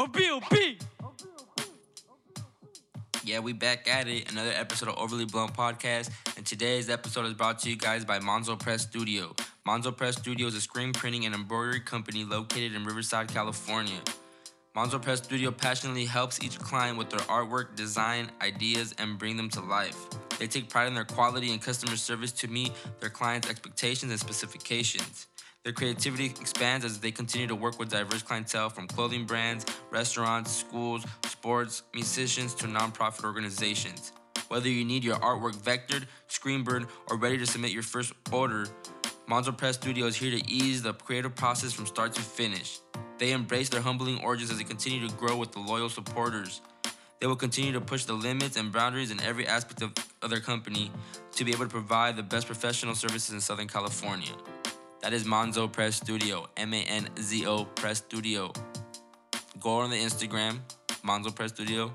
Oh, OBOB. Oh, yeah, we back at it. Another episode of Overly Blunt Podcast. And today's episode is brought to you guys by Manzo Press Studio. Manzo Press Studio is a screen printing and embroidery company located in Riverside, California. Manzo Press Studio passionately helps each client with their artwork, design, ideas, and bring them to life. They take pride in their quality and customer service to meet their clients' expectations and specifications. Their creativity expands as they continue to work with diverse clientele from clothing brands, restaurants, schools, sports, musicians to nonprofit organizations. Whether you need your artwork vectored, screen burned, or ready to submit your first order, Manzo Press Studio is here to ease the creative process from start to finish. They embrace their humbling origins as they continue to grow with the loyal supporters. They will continue to push the limits and boundaries in every aspect of, of their company to be able to provide the best professional services in Southern California. That is Manzo Press Studio, M A N Z O Press Studio. Go on the Instagram, Manzo Press Studio.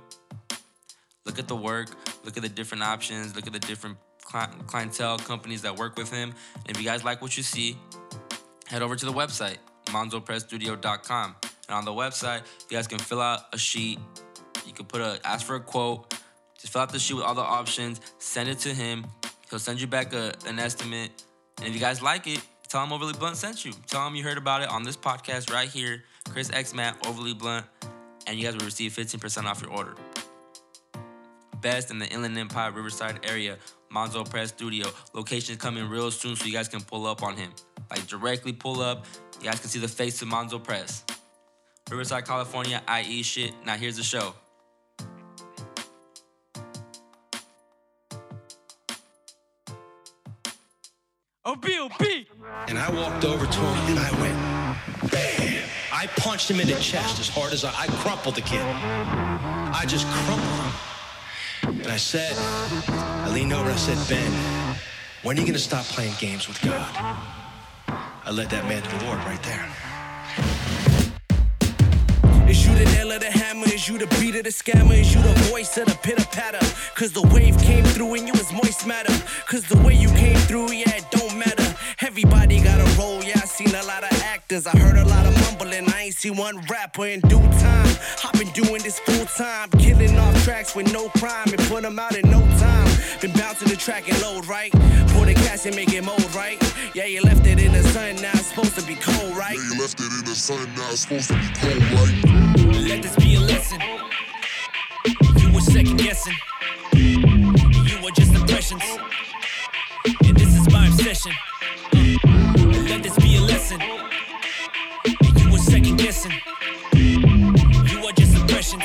Look at the work, look at the different options, look at the different clientele companies that work with him. And if you guys like what you see, head over to the website, manzopressstudio.com. And on the website, you guys can fill out a sheet. You can put a ask for a quote. Just fill out the sheet with all the options, send it to him. He'll send you back a, an estimate. And if you guys like it, Tell Overly Blunt sent you. Tell him you heard about it on this podcast right here. Chris X Matt Overly Blunt, and you guys will receive 15% off your order. Best in the Inland Empire Riverside area, Manzo Press Studio. Location coming real soon, so you guys can pull up on him. Like directly pull up. You guys can see the face of Manzo Press. Riverside, California, IE shit. Now here's the show. Oh, OBOB. And I walked over to him and I went, bam. I punched him in the chest as hard as I, I crumpled the kid. I just crumpled him. And I said, I leaned over and I said, Ben, when are you going to stop playing games with God? I led that man to the Lord right there. Is you the nail of the hammer? Is you the beat of the scammer? Is you the voice of the pitter patter? Cause the wave came through and you was moist matter. Cause the way you came through, yeah, it don't matter. Everybody got a role, yeah, I seen a lot of actors. I heard a lot of mumbling, I ain't seen one rapper in due time. I've been doing this full time, killing off tracks with no crime and put them out in no time. Been bouncing the track and load, right? Pour the cash and make it mold, right? Yeah, you left it in the sun, now it's supposed to be cold, right? Yeah, you left it in the sun, now it's supposed to be cold, right? Let this be a lesson. You were second guessing. You were just impressions. And this is my obsession. Let this be a lesson. Guessing. You are just impressions.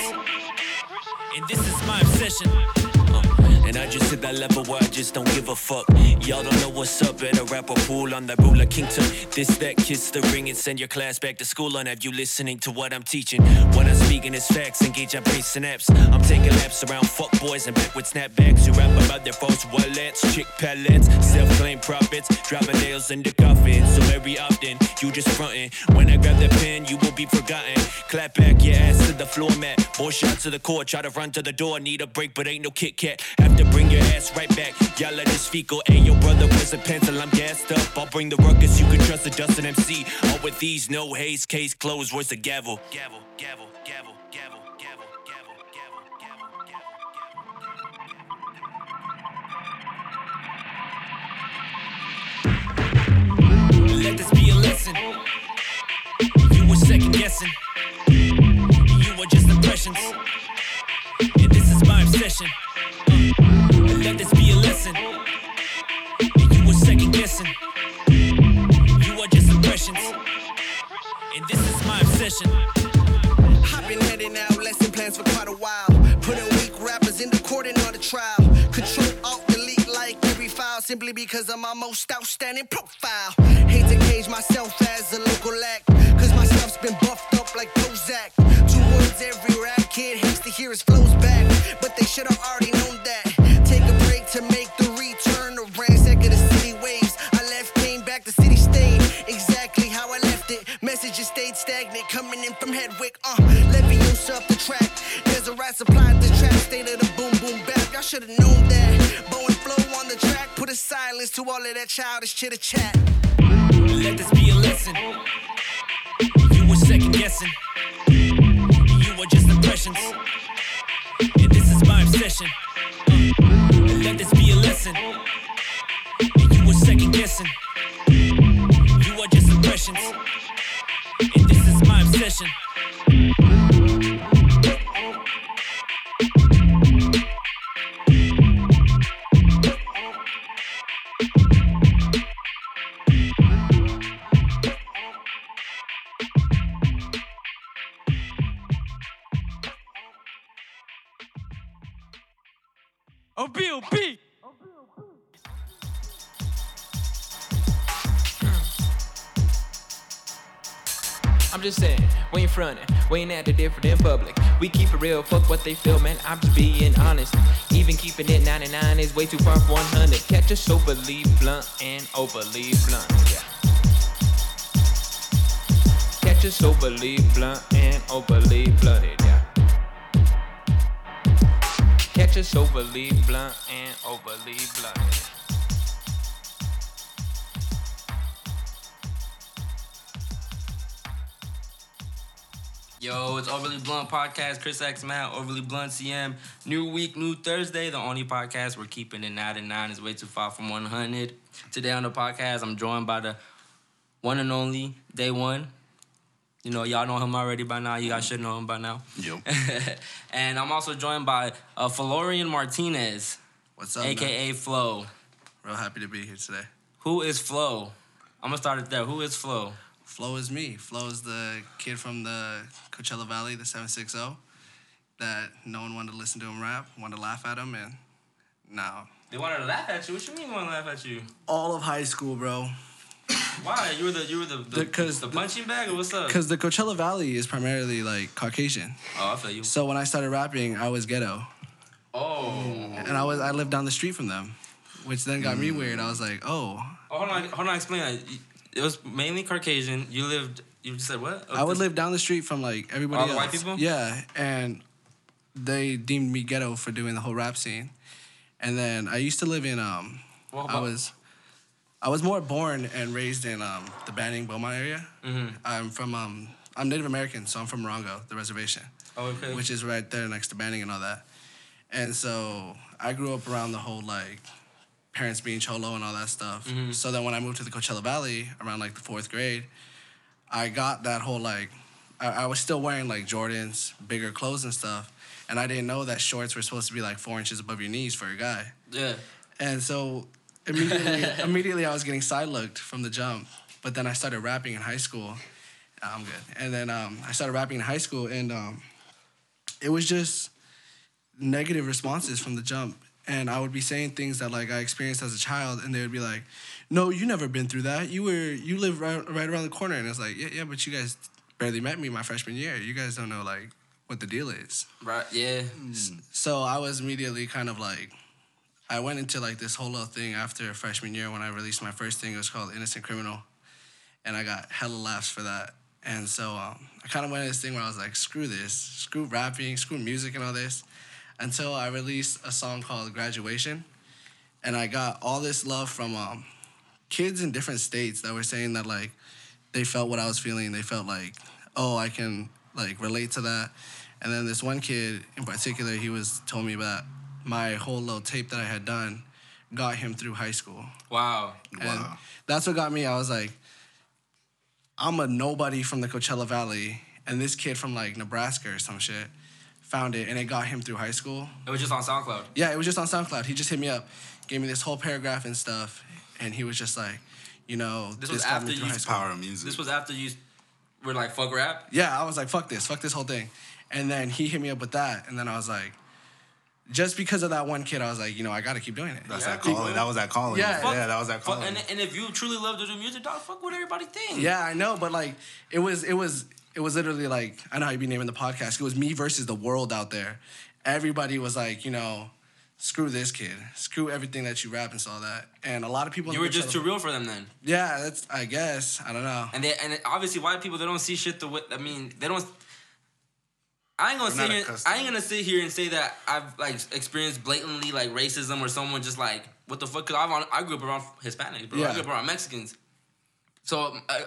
And this is my obsession. Uh, and I just hit that level where I just don't give a fuck. Y'all don't know what's up. Better rap a pool on that ruler kingdom. This, that, kiss the ring and send your class back to school. on have you listening to what I'm teaching? What I'm speaking is facts. Engage our brain synapse. I'm taking laps around fuck boys and back with snapbacks who rap about their false wallets, chick pellets, self-claimed profits, dropping nails in the coffin. So very often you just frontin'. When I grab the pen, you will be forgotten. Clap back your ass to the floor mat. Shots to the core. Try to run to the door. Need a break, but ain't no Kit Kat. After to bring your your ass right back. Y'all let this fecal. Hey, your brother was a pencil. I'm gassed up. I'll bring the ruckus. You can trust a Dustin MC. All with these, no haze, case closed. Where's the gavel? Gavel, gavel, gavel, gavel. Let this be a lesson. You were second guessing. You were just impressions. And this is my obsession. Uh let this be a lesson. You were second guessing. You are just impressions. And this is my obsession. I've been heading out, lesson plans for quite a while. Putting weak rappers in the court and on the trial. Control, alt, delete, like every file simply because of my most outstanding profile. Hate to cage myself as a local act, cause my stuff's been buffed up like Prozac. Two words every rap kid hates to hear his flows back, but they should have already stagnant, coming in from. Uh, up the track. There's a supply at the. State of the boom boom. Y'all should've known that. Bow and flow on the track. Put a silence to all of that childish chitter chat. Let this be a lesson. You were second guessing. You were just impressions. And this is my obsession. Uh, let this be a lesson. You were second guessing. You are just impressions. And this is my obsession. Oh, OBOB. I'm just saying, we ain't frontin', we ain't acting different in public. We keep it real, fuck what they feel, man. I'm just being honest. Even keeping it 99 is way too far from 100. Catch us overly blunt and overly blunt, yeah. Catch us overly blunt and overly blunted, yeah. Catch us overly blunt and overly blunted. Yo, it's Overly Blunt Podcast. Chris X Matt, Overly Blunt CM. New week, new Thursday. The only podcast we're keeping it 99 is way too far from 100. Today on the podcast, I'm joined by the one and only Day One. You know, y'all know him already by now. You guys should know him by now. Yo. and I'm also joined by uh, Florian Martinez, What's up? man? aka Flo. Real happy to be here today. Who is Flo? I'm gonna start it there. Who is Flo? Flo is me. Flo is the kid from the Coachella Valley, the 760, that no one wanted to listen to him rap, wanted to laugh at him, and now. They wanted to laugh at you. What you mean, want to laugh at you? All of high school, bro. Why? You were the you were the the, The- the punching bag or what's up? Because the Coachella Valley is primarily like Caucasian. Oh, I feel you. So when I started rapping, I was ghetto. Oh. And I was I lived down the street from them, which then got me mm. weird. I was like, oh. Oh, hold on, hold on. Explain that. It was mainly Caucasian. You lived. You just said what? I would live down the street from like everybody All the else. white people? Yeah, and they deemed me ghetto for doing the whole rap scene. And then I used to live in um Well, I was I was more born and raised in um the Banning Beaumont area. Mhm. I'm from um I'm Native American, so I'm from Morongo, the reservation, Oh, okay. which is right there next to Banning and all that. And so I grew up around the whole like parents being cholo and all that stuff. Mhm. So then when I moved to the Coachella Valley around like the fourth grade, I got that whole like I, I was still wearing like Jordans, bigger clothes and stuff, and I didn't know that shorts were supposed to be like four inches above your knees for a guy. yeah. And so immediately, immediately I was getting side looked from the jump. But then I started rapping in high school. I'm good. And then um, I started rapping in high school, and um, it was just negative responses from the jump. And I would be saying things that like I experienced as a child, and they would be like, "No, you never been through that. You were you live right, right around the corner." And it's like, "Yeah, yeah, but you guys barely met me my freshman year. You guys don't know like what the deal is." Right. Yeah. So I was immediately kind of like, I went into like this whole little thing after freshman year when I released my first thing. It was called Innocent Criminal, and I got hella laughs for that. And so um, I kind of went into this thing where I was like, screw this, screw rapping, screw music and all this, until I released a song called Graduation, and I got all this love from um, kids in different states that were saying that like they felt what I was feeling. They felt like, oh, I can like relate to that. And then this one kid in particular, he was told me that my whole little tape that I had done got him through high school. Wow. And that's what got me. I was like, I'm a nobody from the Coachella Valley, and this kid from like Nebraska or some shit found it, and it got him through high school. It was just on SoundCloud. Yeah, it was just on SoundCloud. He just hit me up, gave me this whole paragraph and stuff, and he was just like, you know, This was after you- Power of music. This was after you were like fuck rap. Yeah, I was like, fuck this, fuck this whole thing. And then he hit me up with that, and then I was like, just because of that one kid, I was like, you know, I got to keep doing it. That's Yeah, that calling. bro. That was that calling. Yeah. yeah, that was that Fuck, calling. and, and if you truly love to do music, dog, fuck what everybody think. Yeah, I know, but like, it was, it was, it was literally like, I know how you be naming the podcast. It was me versus the world out there. Everybody was like, you know, screw this kid, screw everything that you rap and all that. And a lot of people, You were just too real for them then. Yeah, that's, I guess, I don't know. And they and obviously white people they don't see shit the way I mean they don't. I ain't gonna sit here. I ain't gonna sit here and say that I've like experienced blatantly like racism or someone just like what the fuck? Cause I've on, I grew up around Hispanics, bro. I grew up around Mexicans. So uh,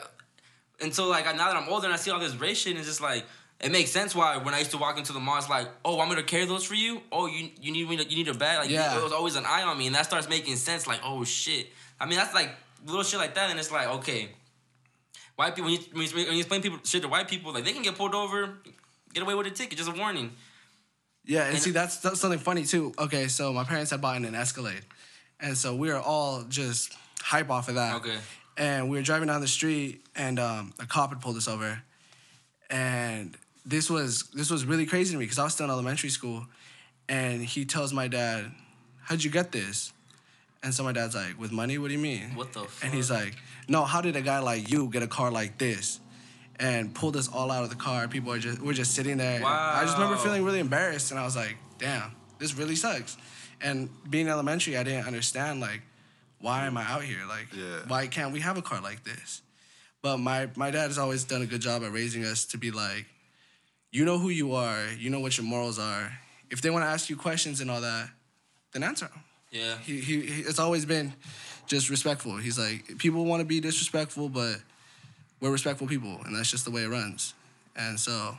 until like now that I'm older and I see all this race shit, and it's just like it makes sense why when I used to walk into the mall, it's like, oh, I'm gonna carry those for you. Oh, you you need me? To, you need a bag? Like, Yeah. it was always an eye on me, and that starts making sense. Like, oh shit. I mean, that's like little shit like that, and it's like, okay, white people. When you, when you, explain people shit to white people, like they can get pulled over, get away with a ticket, just a warning. Yeah, and, And- see that's, that's something funny too. Okay, so my parents had bought an Escalade, and so we were all just hype off of that. Okay. And we were driving down the street, and um, a cop had pulled us over, and this was this was really crazy to me because I was still in elementary school, and he tells my dad, "How'd you get this?" And so my dad's like, "With money? What do you mean?" What the And he's like, "No, how did a guy like you get a car like this?" And pulled us all out of the car. People are just we're just sitting there. I just remember feeling really embarrassed, and I was like, "Damn, this really sucks." And being elementary, I didn't understand like, why am I out here? Like, Yeah. why can't we have a car like this? But my my dad has always done a good job at raising us to be like, you know who you are, you know what your morals are. If they want to ask you questions and all that, then answer them. Yeah. He, he, he it's always been just respectful. He's like people want to be disrespectful, but we're respectful people, and that's just the way it runs. And so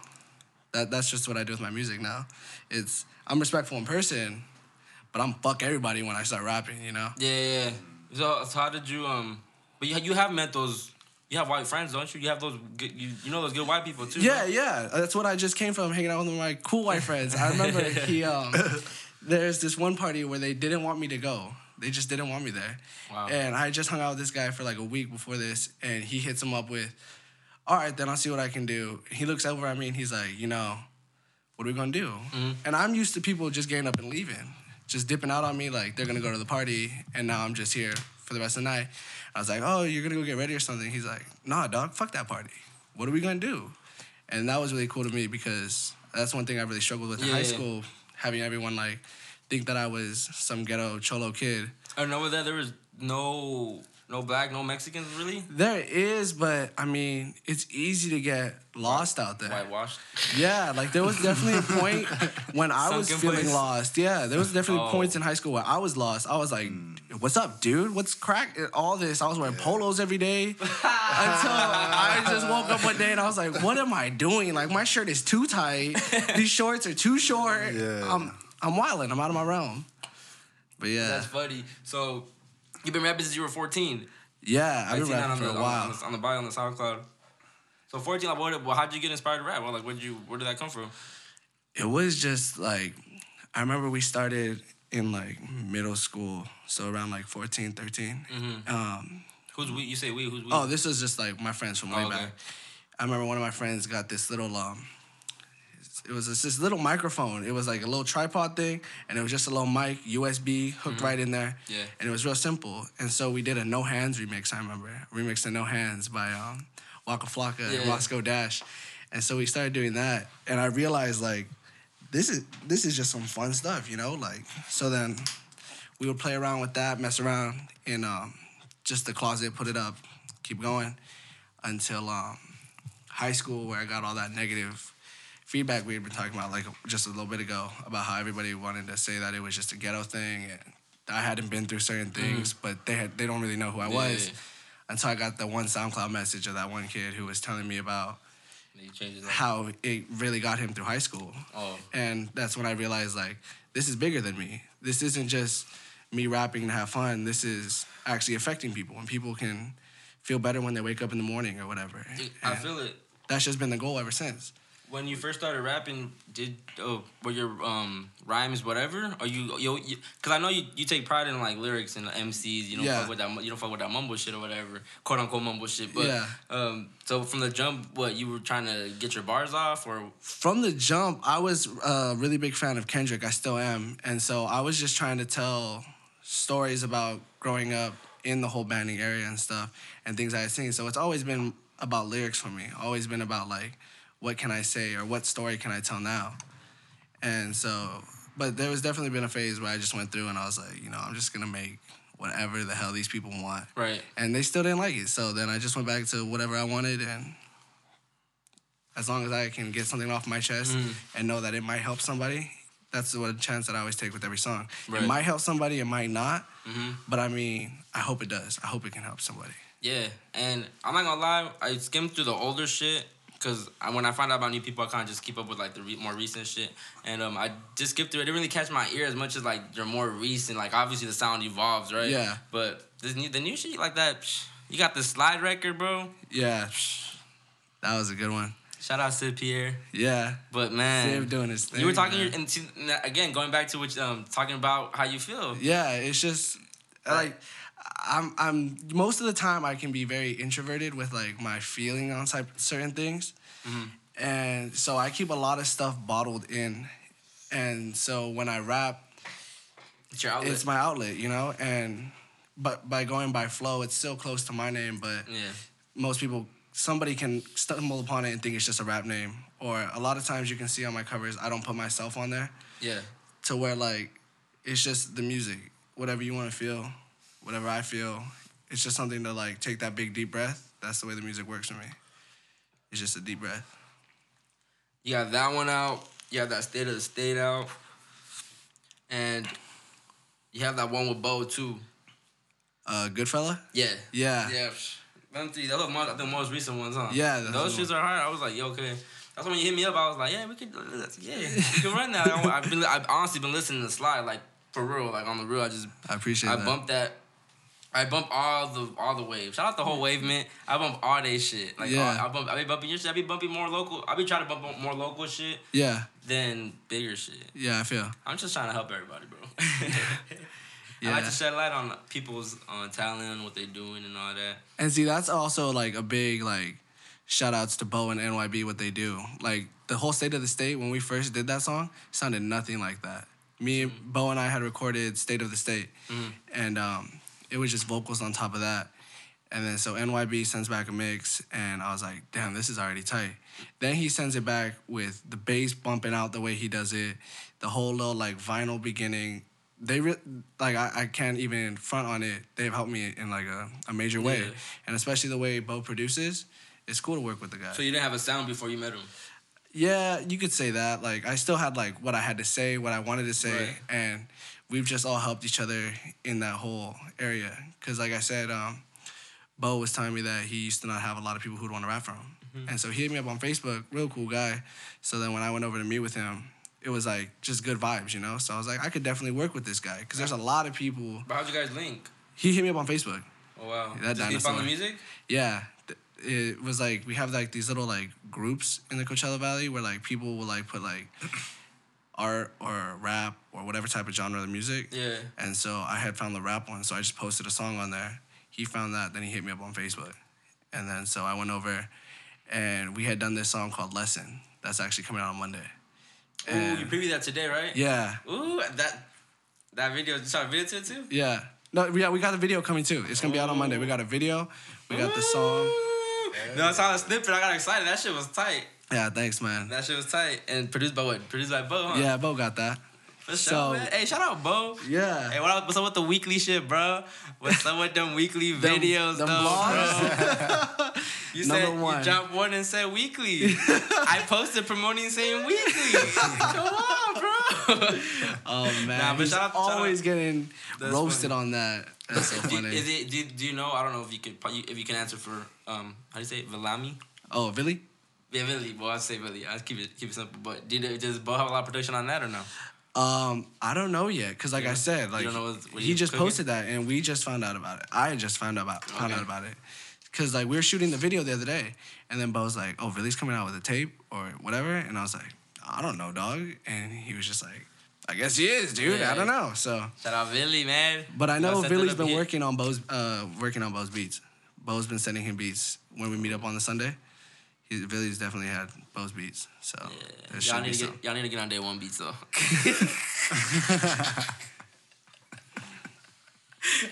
that that's just what I do with my music now. It's I'm respectful in person, but I'm fuck everybody when I start rapping. You know? Yeah, yeah. So, so how did you um? But you you have met those. You have white friends, don't you? You have those. Good, you, you know those good white people too. Yeah, right? yeah. That's what I just came from hanging out with my cool white friends. I remember he um there's this one party where they didn't want me to go. They just didn't want me there. Wow. And I just hung out with this guy for like a week before this and he hits him up with, All right, then I'll see what I can do. He looks over at me and he's like, you know, what are we gonna do? And I'm used to people just getting up and leaving, just dipping out on me like they're gonna go to the party and now I'm just here for the rest of the night. I was like, Oh, you're gonna go get ready or something? He's like, Nah, dog, fuck that party. What are we gonna do? And that was really cool to me because that's one thing I really struggled with in high Yeah. school, having everyone like think that I was some ghetto cholo kid. Oh, I know that there was no no black, no Mexicans really There is, but I mean, it's easy to get lost out there. whitewashed. Yeah, like there was definitely a point when I was feeling place. lost. Yeah, there was definitely Oh. points in high school where I was lost. I was like, mm. "What's up, dude? What's crack?" All this. I was wearing polos every day until I just woke up one day and I was like, "What am I doing? Like my shirt is too tight. These shorts are too short. Yeah. I'm I'm wilding. I'm out of my realm." But yeah, That's funny. So you've been rapping since you were 14. yeah, I've been rapping on for the, a on, while. the, on the bio on the SoundCloud. So 14, like, what, well, how'd you get inspired to rap? Well, like, where did you, where did that come from? it was just like I remember we started in like middle school, so around like 14, 13. Um, Who's we? You say we? Who's we? oh, this was just like my friends from way Oh, okay. back. I remember one of my friends got this little um, it was this, this little microphone. It was like a little tripod thing, and it was just a little mic, USB hooked right in there. Yeah. And it was real simple. And so we did a No Hands remix. I remember remix to No Hands by um, Waka Flocka and Yeah. Roscoe Dash. And so we started doing that, and I realized like this is this is just some fun stuff, you know. Like so then we would play around with that, mess around in um, just the closet, put it up, keep going until um, high school where I got all that negative feedback we had been talking about like just a little bit ago about how everybody wanted to say that it was just a ghetto thing and I hadn't been through certain mm-hmm. things, but they had they don't really know who I was until I got the one SoundCloud message of that one kid who was telling me about You changed it up. how it really got him through high school. Oh. And that's when I realized like this is bigger than me. This isn't just me rapping to have fun. This is actually affecting people and people can feel better when they wake up in the morning or whatever. I feel it. that's just been the goal ever since. When you first started rapping, did oh, were your um rhymes whatever? Or you you, you cause I know you, you take pride in like lyrics and MCs. You don't Yeah. fuck with that you don't fuck with that mumble shit or whatever, quote unquote mumble shit. But Yeah. um, so from the jump, what you were trying to get your bars off or From the jump, I was a really big fan of Kendrick. I still am. And so I was just trying to tell stories about growing up in the whole Banning area and stuff and things I had seen. So it's always been about lyrics for me. Always been about like what can I say or what story can I tell now? And so but there was definitely been a phase where I just went through and I was like, you know, I'm just gonna make whatever the hell these people want. right? And they still didn't like it. So then I just went back to whatever I wanted and as long as I can get something off my chest Mm. and know that it might help somebody, that's what a chance that I always take with every song. Right. It might help somebody, it might not. Mhm. But I mean, I hope it does. I hope it can help somebody. Yeah, and I'm not gonna lie, I skimmed through the older shit because when I find out about new people, I kind of just keep up with like the re- more recent shit, and um, I just skip through it. It didn't really catch my ear as much as like they're more recent. Like obviously the sound evolves, right? Yeah. But this new, the new shit like that, psh, you got the slide record, bro. Yeah, that was a good one. Shout out Sid Pierre. Yeah, But man, Sid doing his thing. you were talking man. and again going back to what um talking about how you feel. Yeah, it's just like I'm I'm most of the time I can be very introverted with like my feeling on type certain things. Mm-hmm. And so I keep a lot of stuff bottled in. And so when I rap, It's your outlet. it's my outlet, you know? And but by going by flow, it's still close to my name, but yeah. most people somebody can stumble upon it and think it's just a rap name. Or a lot of times you can see on my covers I don't put myself on there Yeah. to where like it's just the music whatever you want to feel whatever i feel it's just something to like take that big deep breath that's the way the music works for me it's just a deep breath You got that one out. You have that state of the state out. And you have that one with Bo too. uh goodfella Yeah. yeah Yeah. Them three, those are the most recent ones, huh? Yeah, Those shits are hard. I was like, yo, okay. That's when you hit me up. I was like, yeah, we could, yeah, we can run that. I've been, I've honestly been listening to Slide like for real, like on the real. I just, i appreciate it. I that bumped that. I bump all the all the waves. Shout out the whole wave man. I bump all they shit. Like Yeah. all- I bump. I be bumping your shit. I be bumping more local. I be trying to bump more local shit yeah than bigger shit. yeah i feel I'm just trying to help everybody, bro. yeah. I like to shed light on people's on talent, what they're doing, and all that. and see that's also like a big like shout outs to bo and nyb what they do like the whole state of the state when we first did that song sounded nothing like that me bo and i had recorded state of the state and um, it was just vocals on top of that and then so nyb sends back a mix and i was like damn this is already tight then he sends it back with the bass bumping out the way he does it the whole little like vinyl beginning they re- like I, I can't even front on it they've helped me in like a, a major way Yeah. and especially the way bo produces it's cool to work with the guy So you didn't have a sound before you met him. yeah, you could say that. Like I still had like what I had to say, what I wanted to say, Right. and we've just all helped each other in that whole area. Cause like I said, um, Bo was telling me that he used to not have a lot of people who'd want to rap for him, Mm-hmm. and so he hit me up on Facebook, real cool guy. So then when I went over to meet with him, it was like just good vibes, you know. So I was like, I could definitely work with this guy, cause there's a lot of people. But how'd you guys link? He hit me up on Facebook. Oh wow. That keep dinosaur. on the music? Yeah. It was like we have like these little like groups in the Coachella Valley where like people will like put like art or rap or whatever type of genre of music. Yeah. And so I had found the rap one, so I just posted a song on there. He found that, then he hit me up on Facebook. And then so I went over and we had done this song called Lesson. That's actually coming out on Monday. Ooh, And- you previewed that today, right? yeah. Ooh, that that video. A video to it too? Yeah. No, yeah, we got the video coming too. It's gonna be out on Monday. We got a video, we got the song. Ooh. No, I saw the snippet. I got excited. That shit was tight. Yeah, thanks, man. That shit was tight. And produced by what? Produced by Bo, huh? Yeah, Bo got that. For sure, so- man. Hey, shout out Bo. Yeah. Hey, what up, what's up with the weekly shit, bro? What's up with them weekly Them- videos, them though, bro? You Number said one. you dropped one and said weekly. I posted promoting saying weekly. Come on, bro. Oh man, Nah, but shout out- shout always out. getting That's roasted funny. on that. That's so Do, funny. is it? Do, do you know? I don't know if you could. If you can answer for um, how do you say it? Vilami? oh, really? Yeah, Villy. Well, I say Villy. I keep it keep it simple. But did it, does Bo have a lot of production on that or no? Um, I don't know yet, cause like You I said, like what- what he just cooking? posted that, and we just found out about it. I just found out about found Okay. out about it, cause like we were shooting the video the other day, and then Bo's like, "Oh, Villy's coming out with a tape or whatever," and I was like, "I don't know, dog," and he was just like, "I guess he is, dude. Yeah. I don't know." So, Shout out Villy, man. but I know Villy's been working on Bo's uh working on Bo's beats. Bo's been sending him beats when we meet up on the Sunday. He, definitely had Bo's beats, so there Y'all need to some. get y'all need to get on day one beats though.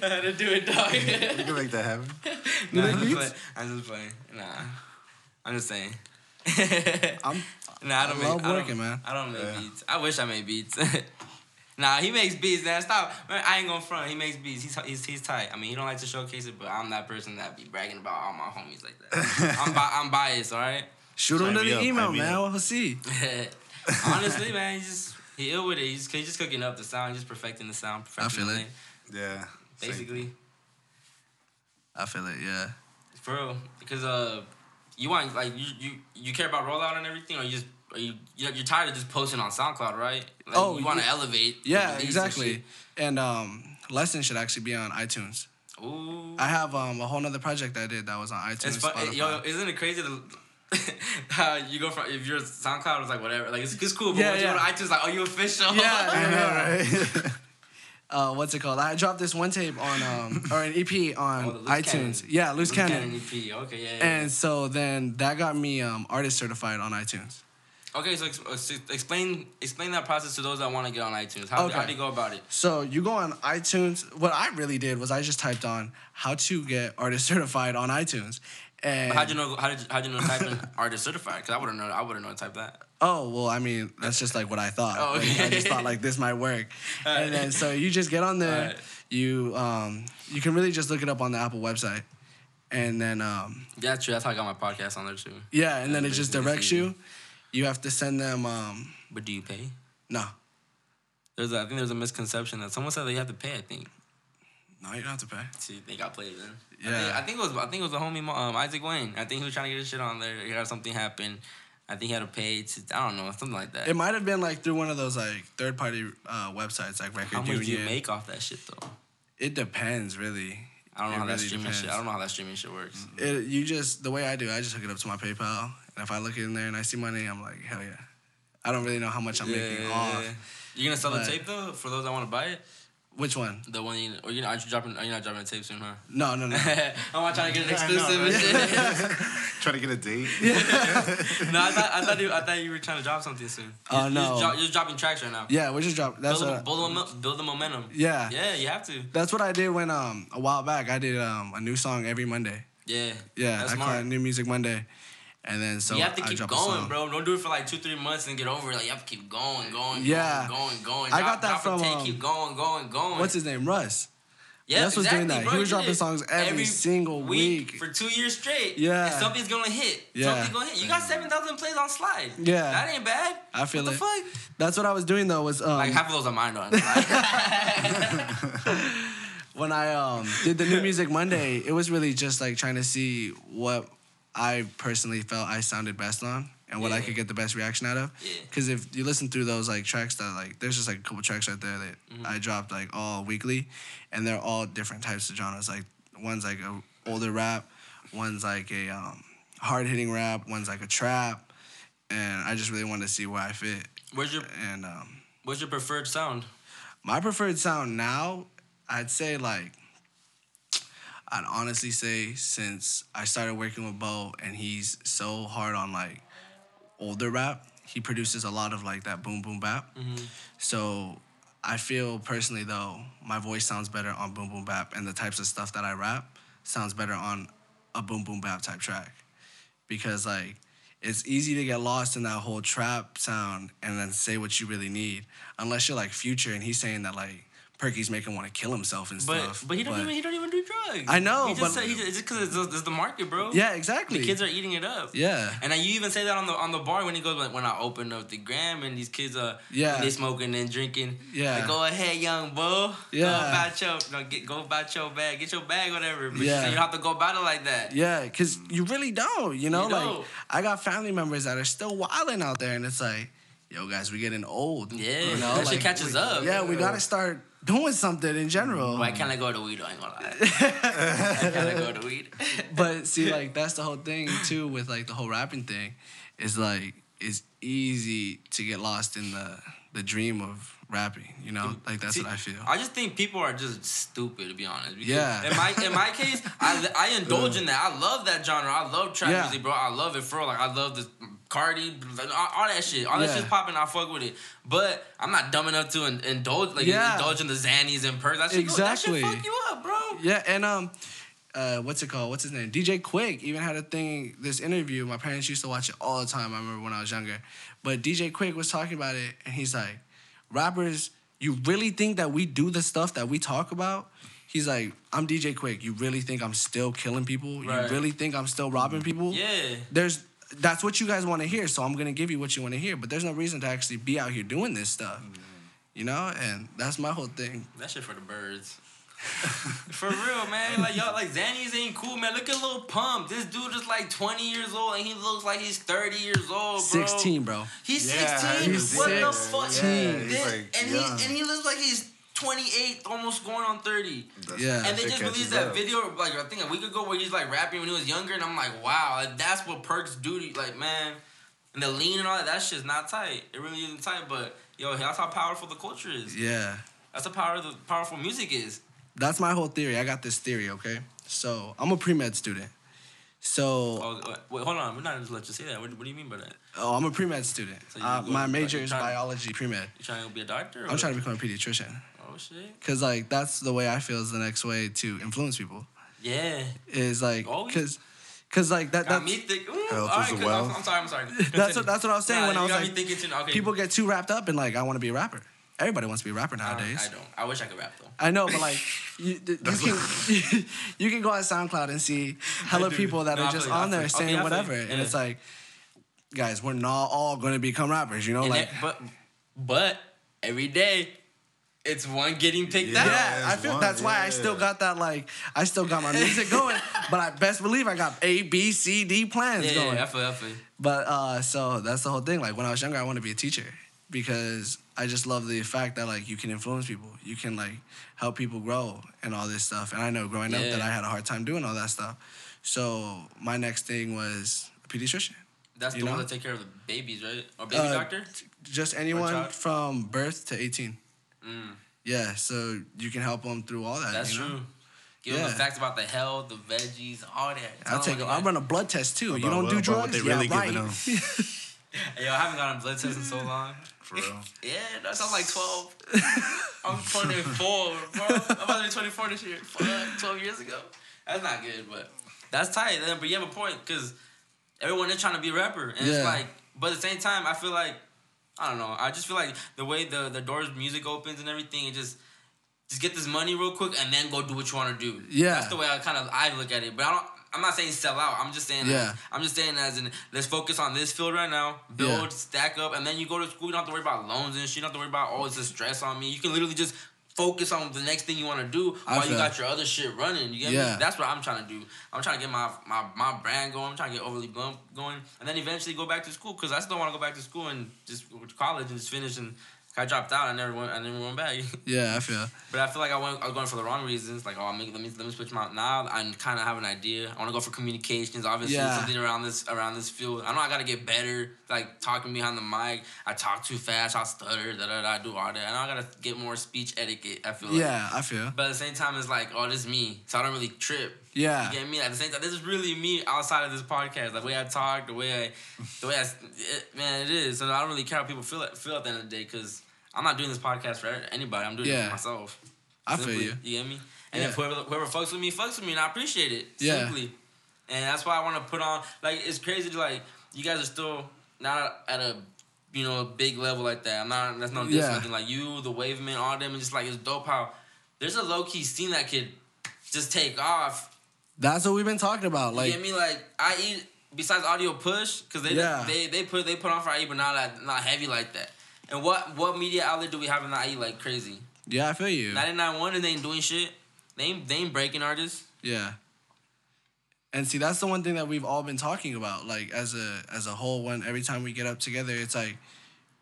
I had to do it, dog. You can make that happen. nah, I'm, just. I'm just playing. Nah, I'm just saying. I'm nah, I don't I make. love I don't- working, man. I don't make Yeah. beats. I wish I made beats. Nah, he makes beats. Man, stop. Man, I ain't gonna front. He makes beats. He's, he's he's tight. I mean, he don't like to showcase it, but I'm that person that be bragging about all my homies like that. I'm bi- I'm biased, all right. shoot him Sign to the up, email, man. up. We'll see. Honestly, man, he's just he ill with it. He's, he's just cooking up the sound, just perfecting the sound, perfecting feel it. thing, Yeah. basically. I feel it. Yeah. For real, because uh, you want like you you you care about rollout and everything, or you just are you you're tired of just posting on SoundCloud, right? Like, Oh, you want to elevate. Yeah, release and exactly. And um, lesson should actually be on iTunes. Ooh. I have um a whole nother project I did that was on iTunes. Fun. Yo, isn't it crazy to, how you go from if your SoundCloud is like whatever, like it's, it's cool, but Yeah, when you go to iTunes, like, are you official? Yeah, I know, right? uh, what's it called? I dropped this one tape on um or an EP on Oh, iTunes. Cannon. Yeah, loose, Loose cannon. Cannon EP. Okay, yeah. yeah, And so then that got me um artist certified on iTunes. Okay, so ex- ex- explain explain that process to those that want to get on iTunes. How, Okay. how do you go about it? So you go on iTunes. What I really did was I just typed on how to get artist certified on iTunes. And But how'd you know? How did you, how'd you know to type in artist certified? Because I wouldn't know. I wouldn't know to type that. Oh well, I mean that's just like what I thought. Oh, Like, I just thought like this might work, and then so you just get on there. Alright. You um you can really just look it up on the Apple website, and then um Yeah, true. That's how I got my podcast on there too. yeah, and then Yeah, it just directs you. You have to send them um But do you pay? no There's a, I think there's a misconception that someone said that you have to pay. I think. no you don't have to pay. See, they got played then. I Yeah. think, I think it was I think it was the homie um, Isaac Wayne. I think he was trying to get his shit on there. He had something happen. I think he had to pay. To, I don't know something like that. It might have been like through one of those like third party uh, websites like Record How much do you make off that shit though? It depends really. I don't know It how that really streaming shit. I don't know how that streaming shit works. Mm-hmm. It, you just the way I do, I just hook it up to my PayPal, and if I look in there and I see money, I'm like hell yeah. I don't really know how much I'm making off. You gonna sell But- the tape though for those that want to buy it? Which one? The one you or you aren't you dropping? Are you not dropping a tape soon, huh? No, no, no. I'm not trying to get an I know, exclusive and shit. Trying to get a date. no, I thought I thought you I thought you were trying to drop something soon. Oh, You're- you're no. just dro- You're just dropping tracks right now. Yeah, we're just dropped. That's build, what. the, build, the, mo- build the momentum. yeah, Yeah, you have to. that's what I did when um a while back I did um a new song every Monday. Yeah. Yeah, That's I call it New Music Monday, and then so you have to keep going, bro. Don't do it for like two, three months and get over it. Like you have to keep going, going, Yeah. going, going, going. I Drop- got that drop a from, tape, um, keep going, going, going. What's his name? Russ. Yeah, Russ was doing exactly, that. bro. He was dropping it songs every single week. for two years straight. Yeah. and something's gonna hit. Yeah. something's gonna hit. You got seven thousand plays on Slide. Yeah. that ain't bad. I feel what it. the fuck? That's what I was doing though. Was um Like half of those are mine though. when I um did the New Music Monday, it was really just like trying to see what I personally felt I sounded best on and what I could get the best reaction out of. Yeah. Because if you listen through those like tracks that like there's just like a couple tracks right there that Mm-hmm. I dropped like all weekly, and they're all different types of genres. Like one's like a older rap, one's like a um, hard hitting rap, one's like a trap, and I just really wanted to see where I fit. Where's your And um, What's your preferred sound? my preferred sound now, I'd say like I'd honestly say since I started working with Bo and he's so hard on like older rap, he produces a lot of like that boom boom bap. Mm-hmm. So I feel personally though, my voice sounds better on boom boom bap and the types of stuff that I rap sounds better on a boom boom bap type track. Because like it's easy to get lost in that whole trap sound and then say what you really need. Unless you're like future and he's saying that like Perky's making want to kill himself and But stuff. but he don't even he don't even do drugs. I know, He just but- said, he just, it's just because it's, the- it's the market, bro. Yeah, exactly. The kids are eating it up. Yeah. And then you even say that on the on the bar when he goes like when I open up the gram and these kids are Yeah. they smoking and drinking. Yeah. Like, go ahead, young bro. Yeah. Go about your no, get go about your bag. Get your bag, whatever. But Yeah. you, don't have to go about it like that. Yeah, because you really don't. You know, You like don't. I got family members that are still wilding out there, and it's like, yo, guys, we're getting old. Yeah, you know, that shit catches we- up. Yeah, we gotta start doing something in general. Why can't I go to weed? I ain't gonna lie. I can't go to weed. but see, like that's the whole thing too with like the whole rapping thing, is like it's easy to get lost in the the dream of rapping. You know, like that's See, what I feel. I just think people are just stupid to be honest. Yeah. In my in my case, I I indulge in that. I love that genre. I love trap Yeah. music, bro. I love it for real. Like I love the Cardi, all, that shit. All that Yeah. shit's popping. I fuck with it. But I'm not dumb enough to in, indulge like Yeah. indulge in the Xannies and perks. That shit, go- Exactly. that shit fuck you up, bro. Yeah, and um, uh, what's it called? What's his name? DJ Quik even had a thing. This interview, my parents used to watch it all the time. I remember when I was younger, but DJ Quik was talking about it, and he's like, rappers, you really think that we do the stuff that we talk about? He's like, I'm DJ Quik. You really think I'm still killing people? Right. You really think I'm still robbing people? Yeah. There's that's what you guys want to hear, so I'm gonna give you what you want to hear. But there's no reason to actually be out here doing this stuff, mm. you know. And that's my whole thing. That shit for the birds. For real, man. Like y'all, like Xannies ain't cool, man. Look at Lil Pump. This dude is like 20 years old and he looks like he's 30 years old, bro. 16, bro. He's Yeah, 16. he's what the fuck? Yeah, he's, This- like, and young. he and he looks like he's 28, almost going on 30. Yeah. And they just released that up. video like I think a week ago where he's like rapping when he was younger, and I'm like, wow, like, that's what perks do. To, like, man, and the lean and all that, that shit's not tight. It really isn't tight, but yo, that's how powerful the culture is. Yeah. That's how power the powerful music is. That's my whole theory. I got this theory, okay? So I'm a pre med student. So Oh, wait, wait, hold on, we're not just let you say that. What, what do you mean by that? oh, I'm a pre med student. So Uh, my major is biology pre med. You trying to be a doctor? or I'm trying to become a pediatrician. Oh shit. Cause like that's the way I feel is the next way to influence people. Yeah. Is like cause cause like that Got that's me thinking. Health all is right, a 'cause I'm. I'm sorry. I'm sorry. That's what- that's what I was saying Nah, when I was got like, me thinking too. Okay. people get too wrapped up in like I want to be a rapper. Everybody wants to be a rapper nowadays. I don't. I wish I could rap though. I know, but like you, you can you can go on SoundCloud and see hella do. people that No, are just feel you, I on there feel you. saying Okay, whatever, you. and it's like, guys, we're not all going to become rappers, you know? And like, that- but but every day, it's one getting picked Yeah. out. yeah, I feel one, that's why I still got that like I still got my music going, but I best believe I got A, B, C, D plans Yeah, going. yeah, I feel, I feel. But uh, so that's the whole thing. Like when I was younger, I wanted to be a teacher because I just love the fact that like you can influence people, you can like help people grow and all this stuff. And I know growing up that I had a hard time doing all that stuff. So my next thing was a pediatrician. That's You the one that take care of the babies, right? Or baby Uh, doctor. Just anyone from birth to 18. Mm, Yeah, so you can help them through all that. that's you know? true. Give them the Yeah. facts about the health, the veggies, all that. I'll take. them I'll run a blood test too. you don't what- do about drugs. what they yeah, really right. giving them. Hey, yo, I haven't gotten a blood test in so long. For real. Yeah, that sounds like 12. I'm 24, bro. I'm about to be 24 this year. Fuck, 12 years ago. That's not good, but that's tight. But you have a point, because everyone is trying to be a rapper. And Yeah. it's like, but at the same time, I feel like, I don't know, I just feel like the way the, the doors music opens and everything, it just, just get this money real quick and then go do what you want to do. Yeah. That's the way I kind of, I look at it. But I don't, I'm not saying sell out. I'm just saying, Yeah. I'm just saying as in, let's focus on this field right now, build, Yeah. stack up, and then you go to school. You don't have to worry about loans and shit. You don't have to worry about oh, it's a stress on me. You can literally just focus on the next thing you want to do while you got your other shit running. You get me? Yeah. That's what I'm trying to do. I'm trying to get my my, my brand going. I'm trying to get overly blunt going, and then eventually go back to school because I still want to go back to school and just go to college and just finish. And I dropped out. I never went. I never went back. Yeah, I feel. But I feel like I went. I was going for the wrong reasons. Like, oh, make, let me let me switch my. Now I kind of have an idea. I want to go for communications. Obviously, Yeah. something around this around this field. I know I got to get better. Like talking behind the mic. I talk too fast. I stutter. Da da da. I do all that. and I got to get more speech etiquette. I feel like. Yeah, I feel. But at the same time, it's like, oh, this is me. So I don't really trip. Yeah. You get me? At the same time, this is really me outside of this podcast. The way I talk, the way I, the way I, it, man, it is. So I don't really care how people feel feel at the end of the day because I'm not doing this podcast for anybody. I'm doing it for myself. I feel you. You get me? And Yeah. if whoever, whoever fucks with me, fucks with me, and I appreciate it. Yeah. Simply. And that's why I want to put on, like, it's crazy to, like, you guys are still not at a, you know, big level like that. I'm not, that's no diss or Yeah. Like, you, the Wavement, all them, and just, like, it's dope how there's a low key scene that could just take off That's what we've been talking about. you Like, get me? Like I eat besides audio push because they Yeah. they they put they put on for IE, but not like, not heavy like that. And what what media outlet do we have in IE like crazy? yeah, I feel you. Ninety nine one and they ain't doing shit. They ain't they ain't breaking artists. Yeah. And see, that's the one thing that we've all been talking about. Like as a as a whole, when every time we get up together, it's like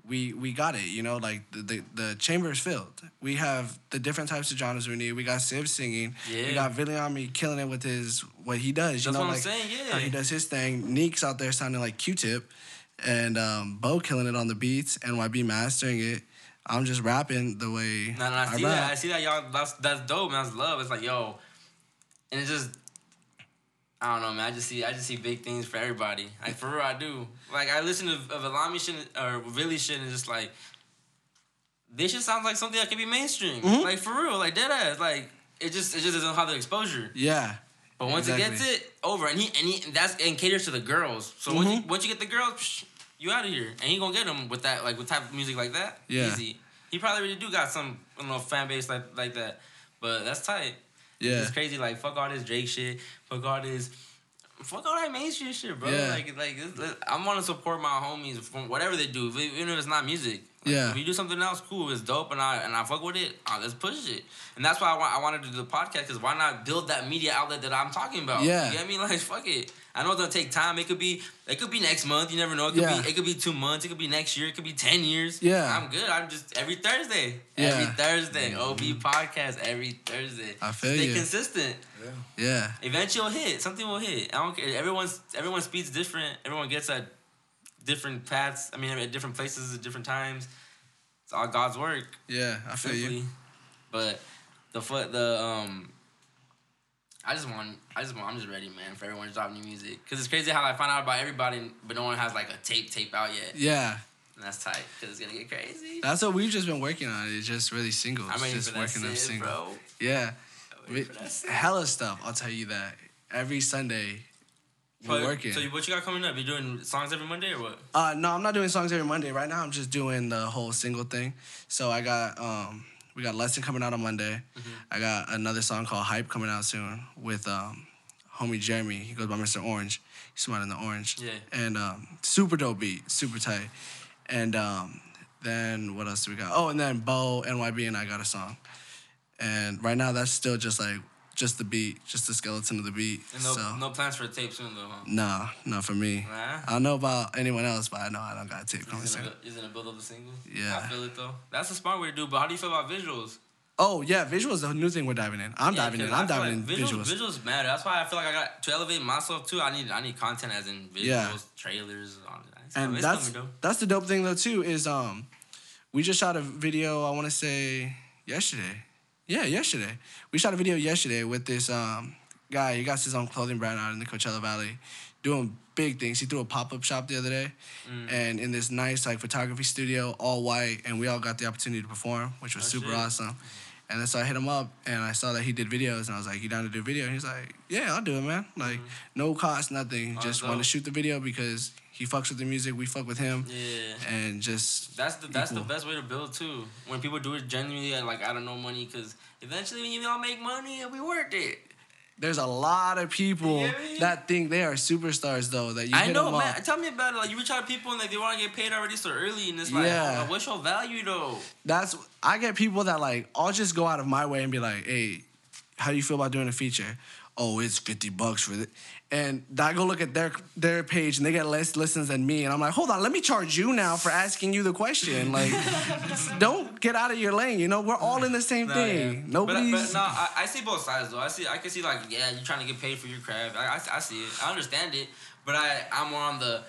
we we got it. You know, like the the, the chamber is filled. We have the different types of genres we need. We got Siv singing. Yeah. We got Viliami killing it with his what he does. You That's know, what I'm like saying, yeah. how he does his thing. Neek's out there sounding like Q-Tip, and um, Bo killing it on the beats. NYB mastering it. I'm just rapping the way Nah, nah, I see rap. that. I see that y'all. That's that's dope, man. That's love. It's like yo, and it's just. I don't know, man. I just see, I just see big things for everybody. Like for real, I do. Like I listen to Viliami shit or Villy shit, and just like, this shit sounds like something that could be mainstream. Mm-hmm. Like for real, like dead ass. Like it just, it just doesn't have the exposure. Yeah. But once it gets it over, and he and he and that's and caters to the girls. So once Mm-hmm. you once you get the girls, psh, you out of here, and he gonna get them with that like with type of music like that. Yeah. Easy. He probably really do got some you know fan base like like that, but that's tight. Yeah. It's crazy. Like fuck all this Drake shit. Fuck all this. Fuck all that mainstream shit, bro. Yeah. Like, like I'm want to support my homies from whatever they do, even if it's not music. Like, Yeah. If you do something else, cool, it's dope, and I and I fuck with it. Uh, let's push it, and that's why I want I wanted to do the podcast because why not build that media outlet that I'm talking about? Yeah. you get me? Like fuck it. I know it's gonna take time. It could be it could be next month. You never know. It could Yeah. be it could be two months. It could be next year. It could be ten years. Yeah. I'm good. I'm just every Thursday. Yeah. Every Thursday. OB podcast every Thursday. I feel Stay you. consistent. Yeah. Yeah. Eventually, it'll hit. Something will hit. I don't care. Everyone's everyone's speed's different. Everyone gets at different paths. I mean, at different places at different times. It's all God's work. Yeah. I feel you. But the foot the um. I just want. I just want. I'm just ready, man, for everyone to drop new music. Cause it's crazy how I find out about everybody, but no one has like a tape tape out yet. Yeah. And that's tight. Cause it's gonna get crazy. That's what we've just been working on. It's just really singles. I'm ready just for that working up shit, singles. bro. Yeah. I'm ready We- for that shit. hella stuff. I'll tell you that. Every Sunday, we're So- working. So you- what you got coming up? You doing songs every Monday or what? Uh, no, I'm not doing songs every Monday. Right now, I'm just doing the whole single thing. So I got um, we got lesson coming out on Monday. Mm-hmm. I got another song called Hype coming out soon with um, homie Jeremy. He goes by Mr. Orange. He's smart in the orange. Yeah. And um, super dope beat, super tight. And um, then what else do we got? Oh, and then Bo NYB and I got a song. And right now, that's still just like just the beat, just the skeleton of the beat. And no, so. no plans for a tape soon though, huh? Nah, not for me. Nah? I don't know about anyone else, but I know I don't got a tape coming soon. he's gonna build up the single. Yeah. I feel it though. That's a smart way to do. But how do you feel about visuals? Oh yeah, visuals is the new thing we're diving in. I'm Yeah, diving in. I'm diving in like visuals. Visuals matter. That's why I feel like I got to elevate myself too. I need I need content as in visuals, Yeah. trailers, all that. And that's that's the dope thing though too is um, we just shot a video. I want to say yesterday. Yeah, yesterday. We shot a video yesterday with this um guy. He got his own clothing brand out in the Coachella Valley, doing big things. He threw a pop up shop the other day, Mm. and in this nice like photography studio, all white, and we all got the opportunity to perform, which was Oh, super shit. awesome. And then so I hit him up, and I saw that he did videos, and I was like, "You down to do a video?" And he's like, "Yeah, I'll do it, man. Like, no cost, nothing. Oh, Just want to shoot the video because he fucks with the music, we fuck with him, Yeah. and just That's the that's the best way to build too. When people do it genuinely, like I don't know money, because eventually when you all make money, it'll be worth it. There's a lot of people that think they are superstars though. That you I know, man. Tell me about it. Like you reach out to people and like they want to get paid already so early, and it's like, Yeah. oh, what's your value though? That's I get people that like I'll just go out of my way and be like, hey, how do you feel about doing a feature? Oh, it's fifty bucks for it. And I go look at their their page and they get less listens than me, and I'm like, hold on, let me charge you now for asking you the question. Like, don't get out of your lane. You know, we're all in the same Nah, thing. yeah. Nobody's. But, but no, I, I see both sides though. I see, I can see like, yeah, you're trying to get paid for your craft. I, I, I see it. I understand it. But I, I'm more on the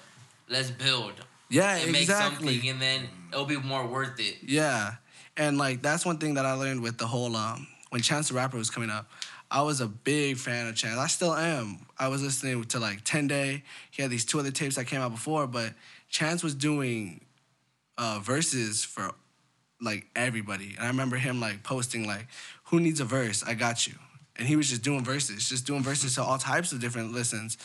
let's build yeah, and make something, and then it'll be more worth it. Yeah. And like that's one thing that I learned with the whole um when Chance the Rapper was coming up, I was a big fan of Chance. I still am. I was listening to like 10 Day. He had these two other tapes that came out before, but Chance was doing uh verses for like everybody. And I remember him like posting like, who needs a verse? I got you. And he was just doing verses, just doing verses to all types of different listens.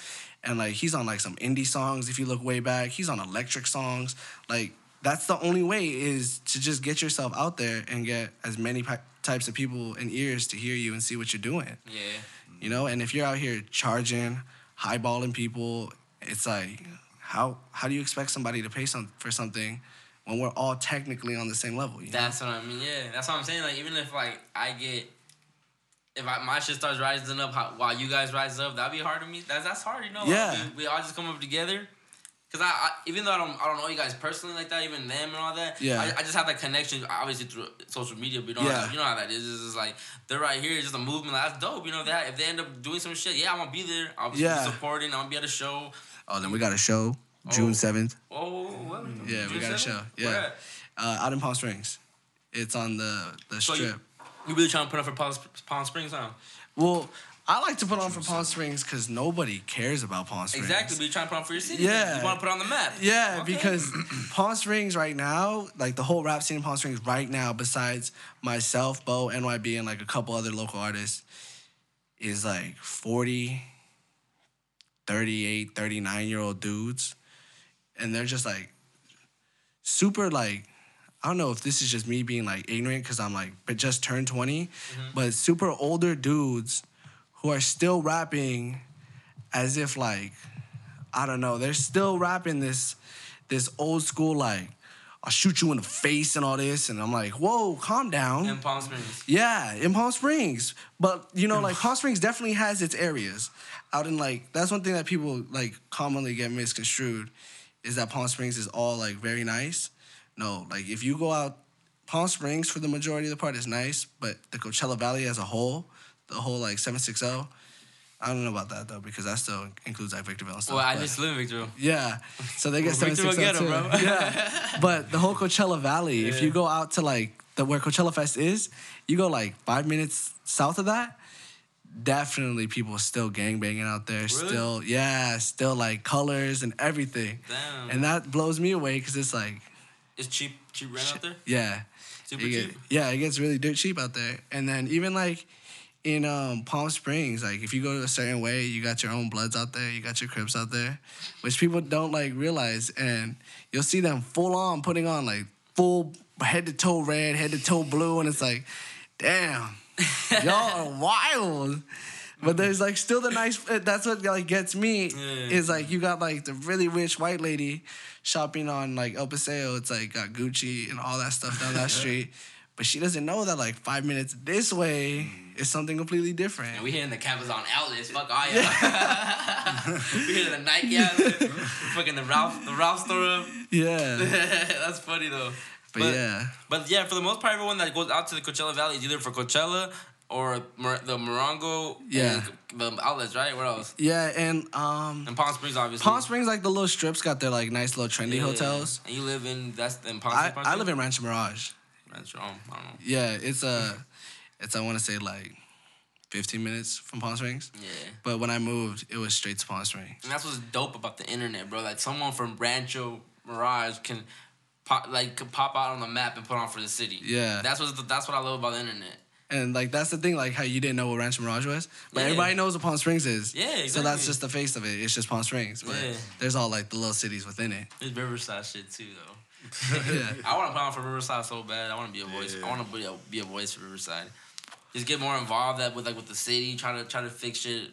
And like he's on like some indie songs if you look way back. He's on electric songs. Like that's the only way is to just get yourself out there and get as many pi- types of people and ears to hear you and see what you're doing. Yeah. You know, and if you're out here charging, highballing people, it's like how how do you expect somebody to pay some for something when we're all technically on the same level? You know? That's what I mean. Yeah, that's what I'm saying. Like even if like I get, if I, my shit starts rising up how, while you guys rise up, that'd be hard to me. That's that's hard, you know. Like, Yeah. we, we all just come up together. Cause I, I even though I don't I don't know you guys personally like that, even them and all that. Yeah. I, I just have that connection obviously through social media. But you know, Yeah. you know how that is. It's just like they're right here. It's just a movement. Like, that's dope. You know that if they end up doing some shit, yeah, I'm gonna be there. I'll be Yeah. supporting. I'm gonna be at a show. Oh, then we got a show June Oh. seventh. Oh, what? Yeah, we June got a show. Yeah, uh, out in Palm Springs. It's on the the So you- strip. You really trying to put up for Palm, Palm Springs, huh? Well, I like to put on for Palm Springs because nobody cares about Palm Springs. Exactly, but you're trying to put on for your city. Yeah. You want to put on the map. Yeah, Okay. because Palm Springs right now, like the whole rap scene in Palm Springs right now, besides myself, Bo, NYB, and like a couple other local artists, is like 40, 38, 39 year old dudes. And they're just like super like, I don't know if this is just me being like ignorant because I'm like, but just turned 20, mm-hmm. but super older dudes who are still rapping as if like I don't know. They're still rapping this this old school like I'll shoot you in the face and all this. And I'm like, whoa, calm down. In Palm Springs. Yeah, in Palm Springs. But you know, like Palm Springs definitely has its areas. Out in like that's one thing that people like commonly get misconstrued is that Palm Springs is all like very nice. No, like if you go out Palm Springs for the majority of the part is nice, but the Coachella Valley as a whole, the whole like 760, I don't know about that though because that still includes like Victorville and stuff. Well, I but- just live in Victorville. yeah. So they get Well, will 760 get 'em, too. bro. Yeah. But the whole Coachella Valley, if you go out to like the where Coachella Fest is, you go like five minutes south of that, definitely people still gang banging out there. Still, yeah, still like colors and everything. Damn. And that blows me away because it's like, It's cheap, cheap rent out there. yeah. Super it get- cheap. yeah, it gets really dirt cheap out there. And then even like in um, Palm Springs, like if you go to a certain way, you got your own Bloods out there, you got your Crips out there, which people don't like realize. And you'll see them full on putting on like full head to toe red, head to toe blue, and it's like, damn, y'all are wild. But there's like still the nice. uh, That's what like gets me Yeah. is like you got like the really rich white lady shopping on like El Paseo. It's like got Gucci and all that stuff down that street, but she doesn't know that like five minutes this way is something completely different. And we here in the Cabazon outlets. Fuck all y'all. we in the Nike outlet. Fucking the Ralph, the Ralph store yeah, That's funny though. but, yeah, But yeah, for the most part, everyone that goes out to the Coachella Valley is either for Coachella or Mor- the Morongo. Yeah. The outlets, right? Where else? yeah, and um, And Palm Springs, obviously. Palm Springs like the little strips got their like nice little trendy Yeah. hotels. And you live in that's in Palm I, Springs. I live in Rancho Mirage. Wrong. I don't know. Yeah, it's a, it's I want to say like, fifteen minutes from Palm Springs. Yeah. But when I moved, it was straight to Palm Springs. And that's what's dope about the internet, bro. Like someone from Rancho Mirage can pop like can pop out on the map and put on for the city. Yeah. That's what that's what I love about the internet. And like that's the thing, like how you didn't know what Rancho Mirage was, but Yeah. everybody knows what Palm Springs is. Yeah, exactly. So that's just the face of it. It's just Palm Springs, but Yeah. there's all like the little cities within it. There's Riverside shit too, though. yeah, I want to put on for Riverside so bad. I want to be a voice. I want to be a, be a voice for Riverside. Just get more involved that with like with the city. Try to try to fix shit.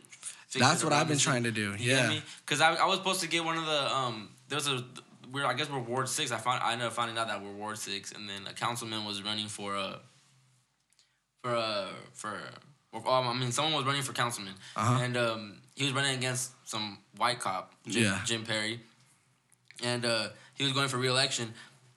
Fix that's what I've been trying to do. You yeah? Because I, I was supposed to get one of the um. There was a we're I guess we're Ward six. I found I ended up finding out that we're Ward six, and then a councilman was running for a for a for or, um, I mean someone was running for councilman, Uh-huh. and um he was running against some white cop, Jim, Yeah. Jim Perry, and uh he was going for re-election.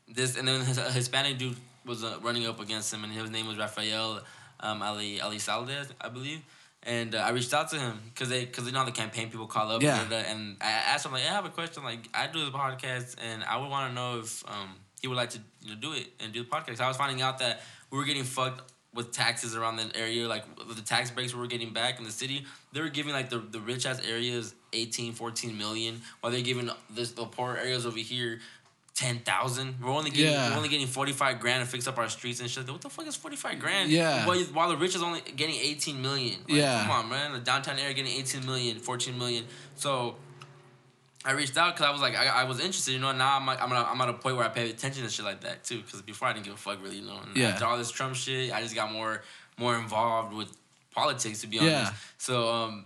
This and then his a Hispanic dude was uh, running up against him, and his name was Rafael um, Ali Ali Saldes, I believe. And uh, I reached out to him because they because you know the campaign people call up Yeah. and, uh, and I asked him like I have a question like I do this podcast and I would want to know if um he would like to you know do it and do the podcast. I was finding out that we were getting fucked with taxes around the area like the tax breaks we were getting back in the city they were giving like the, the rich ass areas 18 14 million while they're giving this the poor areas over here 10,000 we're only getting Yeah. we're only getting 45 grand to fix up our streets and shit what the fuck is 45 grand Yeah. while, while the rich is only getting 18 million Like, Yeah. come on man the downtown area getting 18 million 14 million so I reached out because I was like, I, I was interested, you know. Now I'm like, I'm at, I'm at a point where I pay attention to shit like that too. Because before I didn't give a fuck, really, you know. And Yeah. After all this Trump shit, I just got more more involved with politics, to be honest. Yeah. So, um,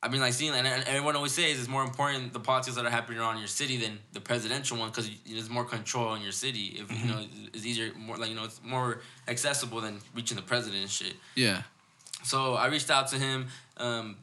I mean, like seeing, and, and everyone always says it's more important the politics that are happening around your city than the presidential one because there's more control in your city. If Mm-hmm. you know, it's easier, more like you know, it's more accessible than reaching the president and shit. yeah, So I reached out to him. Um,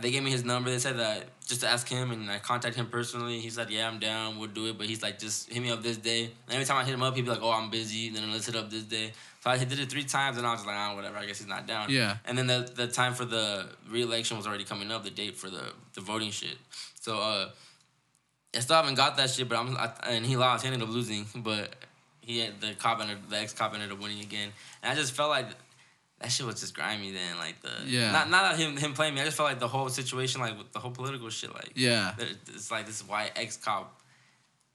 they gave me his number. They said that just to ask him, and I contacted him personally. He said, "Yeah, I'm down. We'll do it." But he's like, "Just hit me up this day." And every time I hit him up, he'd be like, "Oh, I'm busy." And then let's hit up this day. So I did it three times, and I was just like, "Ah, whatever. I guess he's not down." Yeah. And then the the time for the re-election was already coming up. The date for the the voting shit. So uh, I still haven't got that shit. But I'm I, and he lost. He ended up losing. But he had the cop ended the ex cop ended up winning again. And I just felt like that shit was just grimy then. Like the Yeah. not not him him playing me. I just felt like the whole situation, like with the whole political shit, like yeah, it's like this white ex cop,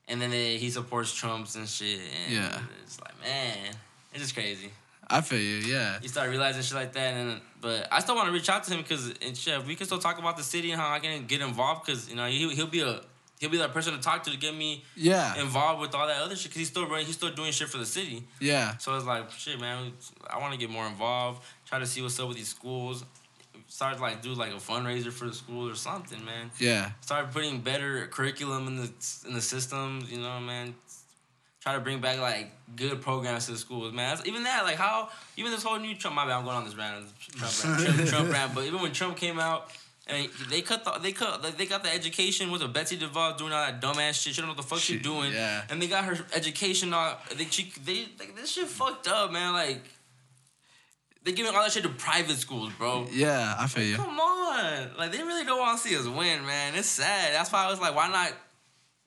and then they, he supports Trump's and shit. And Yeah. it's like man, it's just crazy. I feel you. Yeah, You start realizing shit like that, and but I still want to reach out to him because and shit, we can still talk about the city and how I can get involved because you know he he'll be a he'll be that person to talk to to get me yeah, involved with all that other shit because he's still running, he's still doing shit for the city. yeah, So it's like, shit, man. I want to get more involved. Try to see what's up with these schools. Start like do like a fundraiser for the school or something, man. yeah, Start putting better curriculum in the in the system You know, man. Try to bring back like good programs to the schools, man. That's- even that, like how even this whole new Trump. My bad, I'm going on this rant, Trump rant, Trump, Trump rant. But even when Trump came out. And they cut the, they cut like, they got the education with a Betsy DeVos doing all that dumbass shit. She don't know what the fuck she's Shit, doing. yeah. And they got her education all they she, they like this shit fucked up, man. Like they giving all that shit to private schools, bro. Yeah, I feel you. Come on. Like they really don't want to see us win, man. It's sad. That's why I was like, why not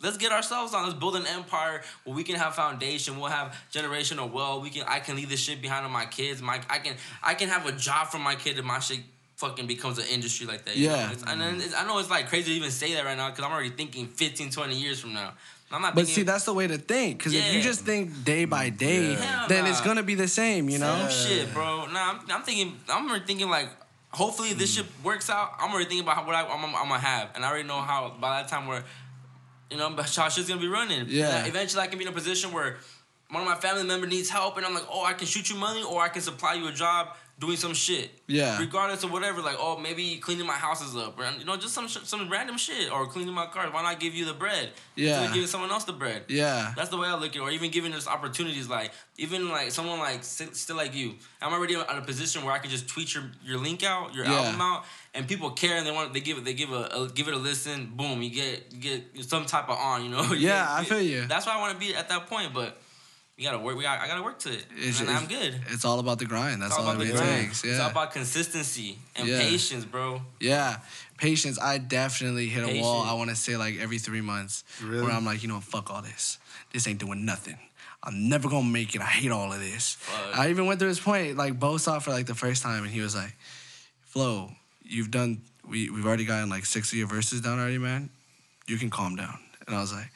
let's get ourselves on. Let's build an empire where we can have foundation. We'll have generational wealth. We can I can leave this shit behind on my kids. My I can I can have a job for my kid if my shit fucking becomes an industry like that. Yeah. know? It's- and then it's, I know it's like crazy to even say that right now because I'm already thinking 15, 20 years from now. I'm not But thinking, see, that's the way to think. Because if you just think day by mm, day, Hell then it's gonna be the same. You know? Same shit, bro. Nah, I'm, I'm thinking. I'm already thinking like, hopefully this mm. shit works out. I'm already thinking about how, what I, I'm, I'm gonna have, and I already know how by that time where, you know, shit's gonna be running. Yeah. And eventually, I can be in a position where one of my family member needs help, and I'm like, oh, I can shoot you money, or I can supply you a job doing some shit. Yeah. Regardless of whatever, like, oh, maybe cleaning my houses up, or you know, just some sh- some random shit, or cleaning my car. Why not give you the bread? Yeah. Instead of giving someone else the bread. Yeah. That's the way I look at it. Or even giving us opportunities, like even like someone like still like you. I'm already in a position where I can just tweet your, your link out, your Yeah. album out, and people care and they want they give it they give a, a give it a listen. Boom, you get you get some type of on. You know. You Yeah, get- I feel you. That's why I want to be at that point, but. We gotta work. We got. I gotta work to it, It's- and it's- I'm good. It's all about the grind. That's all all, about it the really grind. takes. It's all about consistency and Yeah. patience, bro. Yeah. Patience. I definitely hit a wall. I want to say like every three months, Really? where I'm like, you know, fuck all this. This ain't doing nothing. I'm never gonna make it. I hate all of this. Fuck. I even went through this point. Like Bo saw for like the first time, and he was like, "Flo, you've done. We we've already gotten like six of your verses down already, man. You can calm down." And I was like.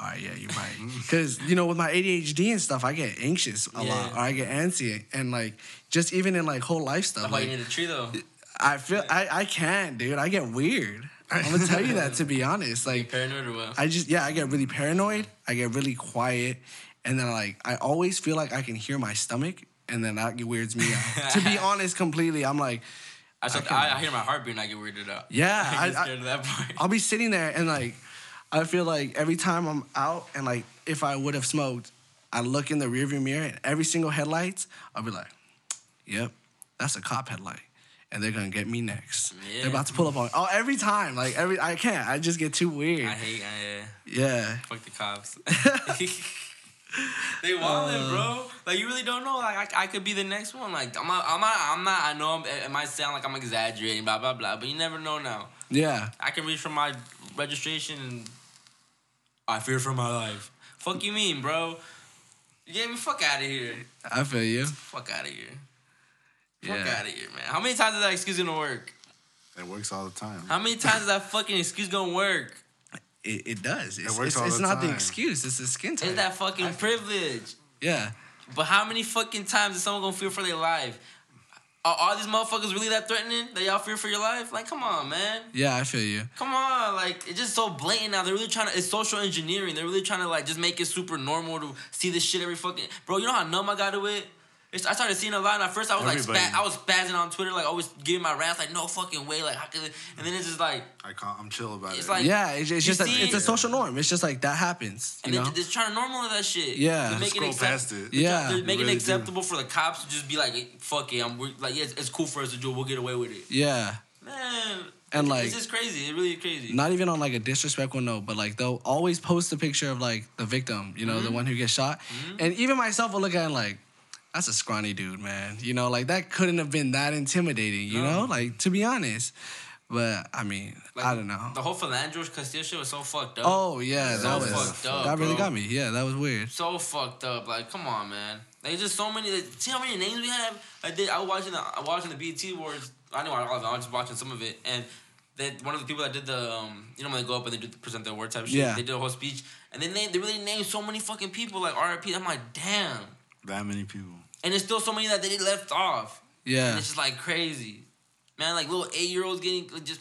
All right, yeah, you're right. Because you know, with my ADHD and stuff, I get anxious a lot, or I get antsy, and like just even in like whole life stuff. That's why like, you need a tree, though. I feel I, I can't, dude. I get weird. I'm gonna tell you that to be honest. Like Paranoid or what? I just yeah, I get really paranoid. I get really quiet, and then like I always feel like I can hear my stomach, and then that weirds me out. to be honest, completely, I'm like, I, start, I, I hear my heartbeat and I get weirded out. yeah, I I, get I, scared of that part. I'll be sitting there and like I feel like every time I'm out and like if I would have smoked, I look in the rearview mirror and every single headlights, I'll be like, Yep, that's a cop headlight. And they're gonna get me next. Yeah. They're about to pull up on me. Oh, every time. Like every I can't. I just get too weird. I hate. I, uh, yeah. Fuck the cops. they wildin', bro. Like you really don't know. Like I, I could be the next one. Like I'm not. I'm not. I'm not. I know I'm, it might sound like I'm exaggerating. Blah blah blah. But you never know now. Yeah. I can reach for my registration and I fear for my life. Fuck you mean, bro? You get me? Fuck out of here. I feel you. Fuck out of here. Fuck Yeah. out of here, man. How many times is that excuse gonna work? It works all the time. How many times is that fucking excuse gonna work? It, it does. It's, works it's, all it's the not the excuse. It's the skin tone. It's that fucking privilege. yeah. But how many fucking times is someone gonna fear for their life? Are all these motherfuckers really that threatening that y'all fear for your life? Like, come on, man. Yeah, I feel you. Come on, like it's just so blatant now. They're really trying to. It's social engineering. They're really trying to like just make it super normal to see this shit every fucking. Bro, you know how numb I got to it. It's, I started seeing a lot, and at first I was like, Everybody. spa- I was spazzing on Twitter, like always giving my rants, like no fucking way, like how could it? And then it's just like, I can't, I'm chill about it. It's it. like- Yeah, it's, it's You just a, it's a social norm. It's just like that happens. and You they're know? just trying to normalize that shit. Yeah. they're Just making scroll accept- past it. They're, Yeah. they're making really it do. acceptable for the cops to just be like, "Hey, fuck it, I'm like, yeah, it's, it's cool for us to do it. We'll get away with it. yeah. Man, And, like- it's just crazy. It really is crazy. Not even on like a disrespectful note, but like they'll always post a picture of like the victim, you know, Mm-hmm. the one who gets shot. And even myself will look at it like, that's a scrawny dude, man. You know, like that couldn't have been that intimidating, you know? Like, to be honest. But I mean, Like, I don't know. The whole Philandros Castillo shit was so fucked up. Oh yeah, So that was fucked up, that really bro. got me. Yeah, that was weird. so fucked up. Like, come on, man. Like, just so many. Like, see how many names we have. I did. I was watching the. I was watching the BET Awards. I know all of it. I was just watching some of it, and that one of the people that did the. Um, you know when they go up and they do present the award type shit. Yeah. They did a whole speech, and then they they really named so many fucking people like RIP. I'm like, damn. That many people. And there's still so many that they left off. Yeah. And it's just like crazy, man. Like little eight year olds getting like, just.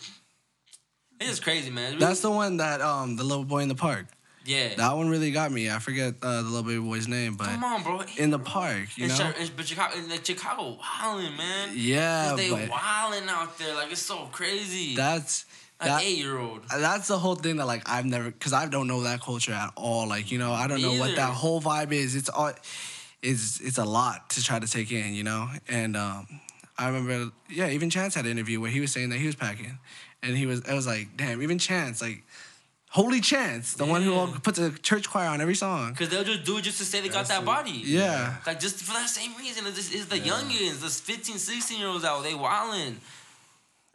It's just crazy, man. Really- That's the one that um the little boy in the park. yeah. That one really got me. I forget uh, the little baby boy's name, but Come on, bro. in the park, you In know. Chi- in- but Chicago, in like Chicago, wilding, man. Yeah, they but wilding out there, like it's so crazy. that's An That- eight year old. that's the whole thing that like I've never because I don't know that culture at all. Like you know, I don't know what that whole vibe is. It's all it's it's a lot to try to take in, you know. And um, I remember, yeah, even Chance had an interview where he was saying that he was packing, and he was I was like, damn, even Chance, like, holy Chance, the one who Yeah. puts a church choir on every song. Because they'll just do it just to say they got that body. Yeah. Like just for that same reason. It's, just, it's the youngins, the 15, 16 year olds out. They wildin'.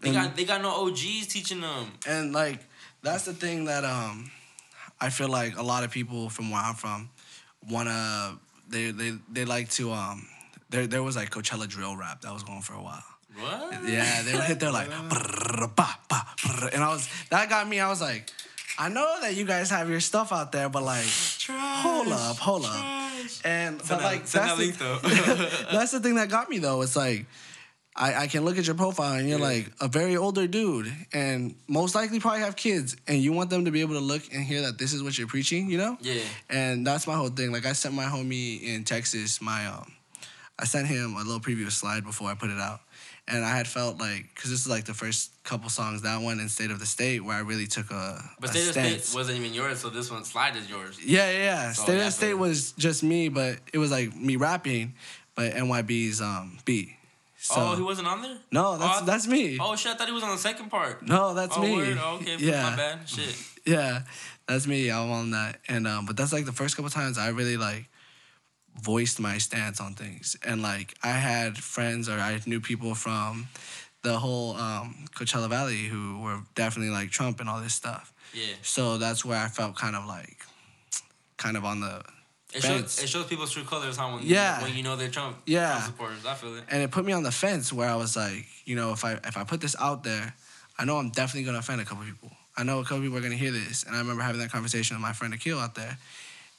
They And- got they got no OGs teaching them. And like that's the thing that um I feel like a lot of people from where I'm from wanna they they they like to um there there was like Coachella drill rap that was going for a while. What? Yeah, they would hit there like and I was that got me, I was like, I know that you guys have your stuff out there, but like hold up, hold up. And but like that's the, that's the thing that got me though. It's like I, I can look at your profile and you're like a very older dude and most likely probably have kids and you want them to be able to look and hear that this is what you're preaching, you know? Yeah. And that's my whole thing. Like I sent my homie in Texas my um I sent him a little previous slide before I put it out. And I had felt like, because this is like the first couple songs, that one in State of the State, where I really took a, But a State of the. State wasn't even yours, so this one slide is yours. Yeah, yeah, yeah. So, State of the State was just me, but it was like me rapping, but NYB's um beat. So, oh, he wasn't on there? No, that's I- that's me. Oh shit, I thought he was on the second part. No, that's oh, me. Word? Oh, okay, Yeah. my bad. Shit. Yeah, that's me. I'm on that, and um, but that's like the first couple times I really like voiced my stance on things, and like I had friends or I knew people from the whole um, Coachella Valley who were definitely like Trump and all this stuff. Yeah. So that's where I felt kind of like, kind of on the It fence. shows, it shows people's true colors, huh? When, Yeah. when you know they're Trump, Yeah. Trump supporters. I feel it. and it put me on the fence where I was like, you know, if I if I put this out there, I know I'm definitely gonna offend a couple people. I know a couple people are gonna hear this, and I remember having that conversation with my friend Akil out there,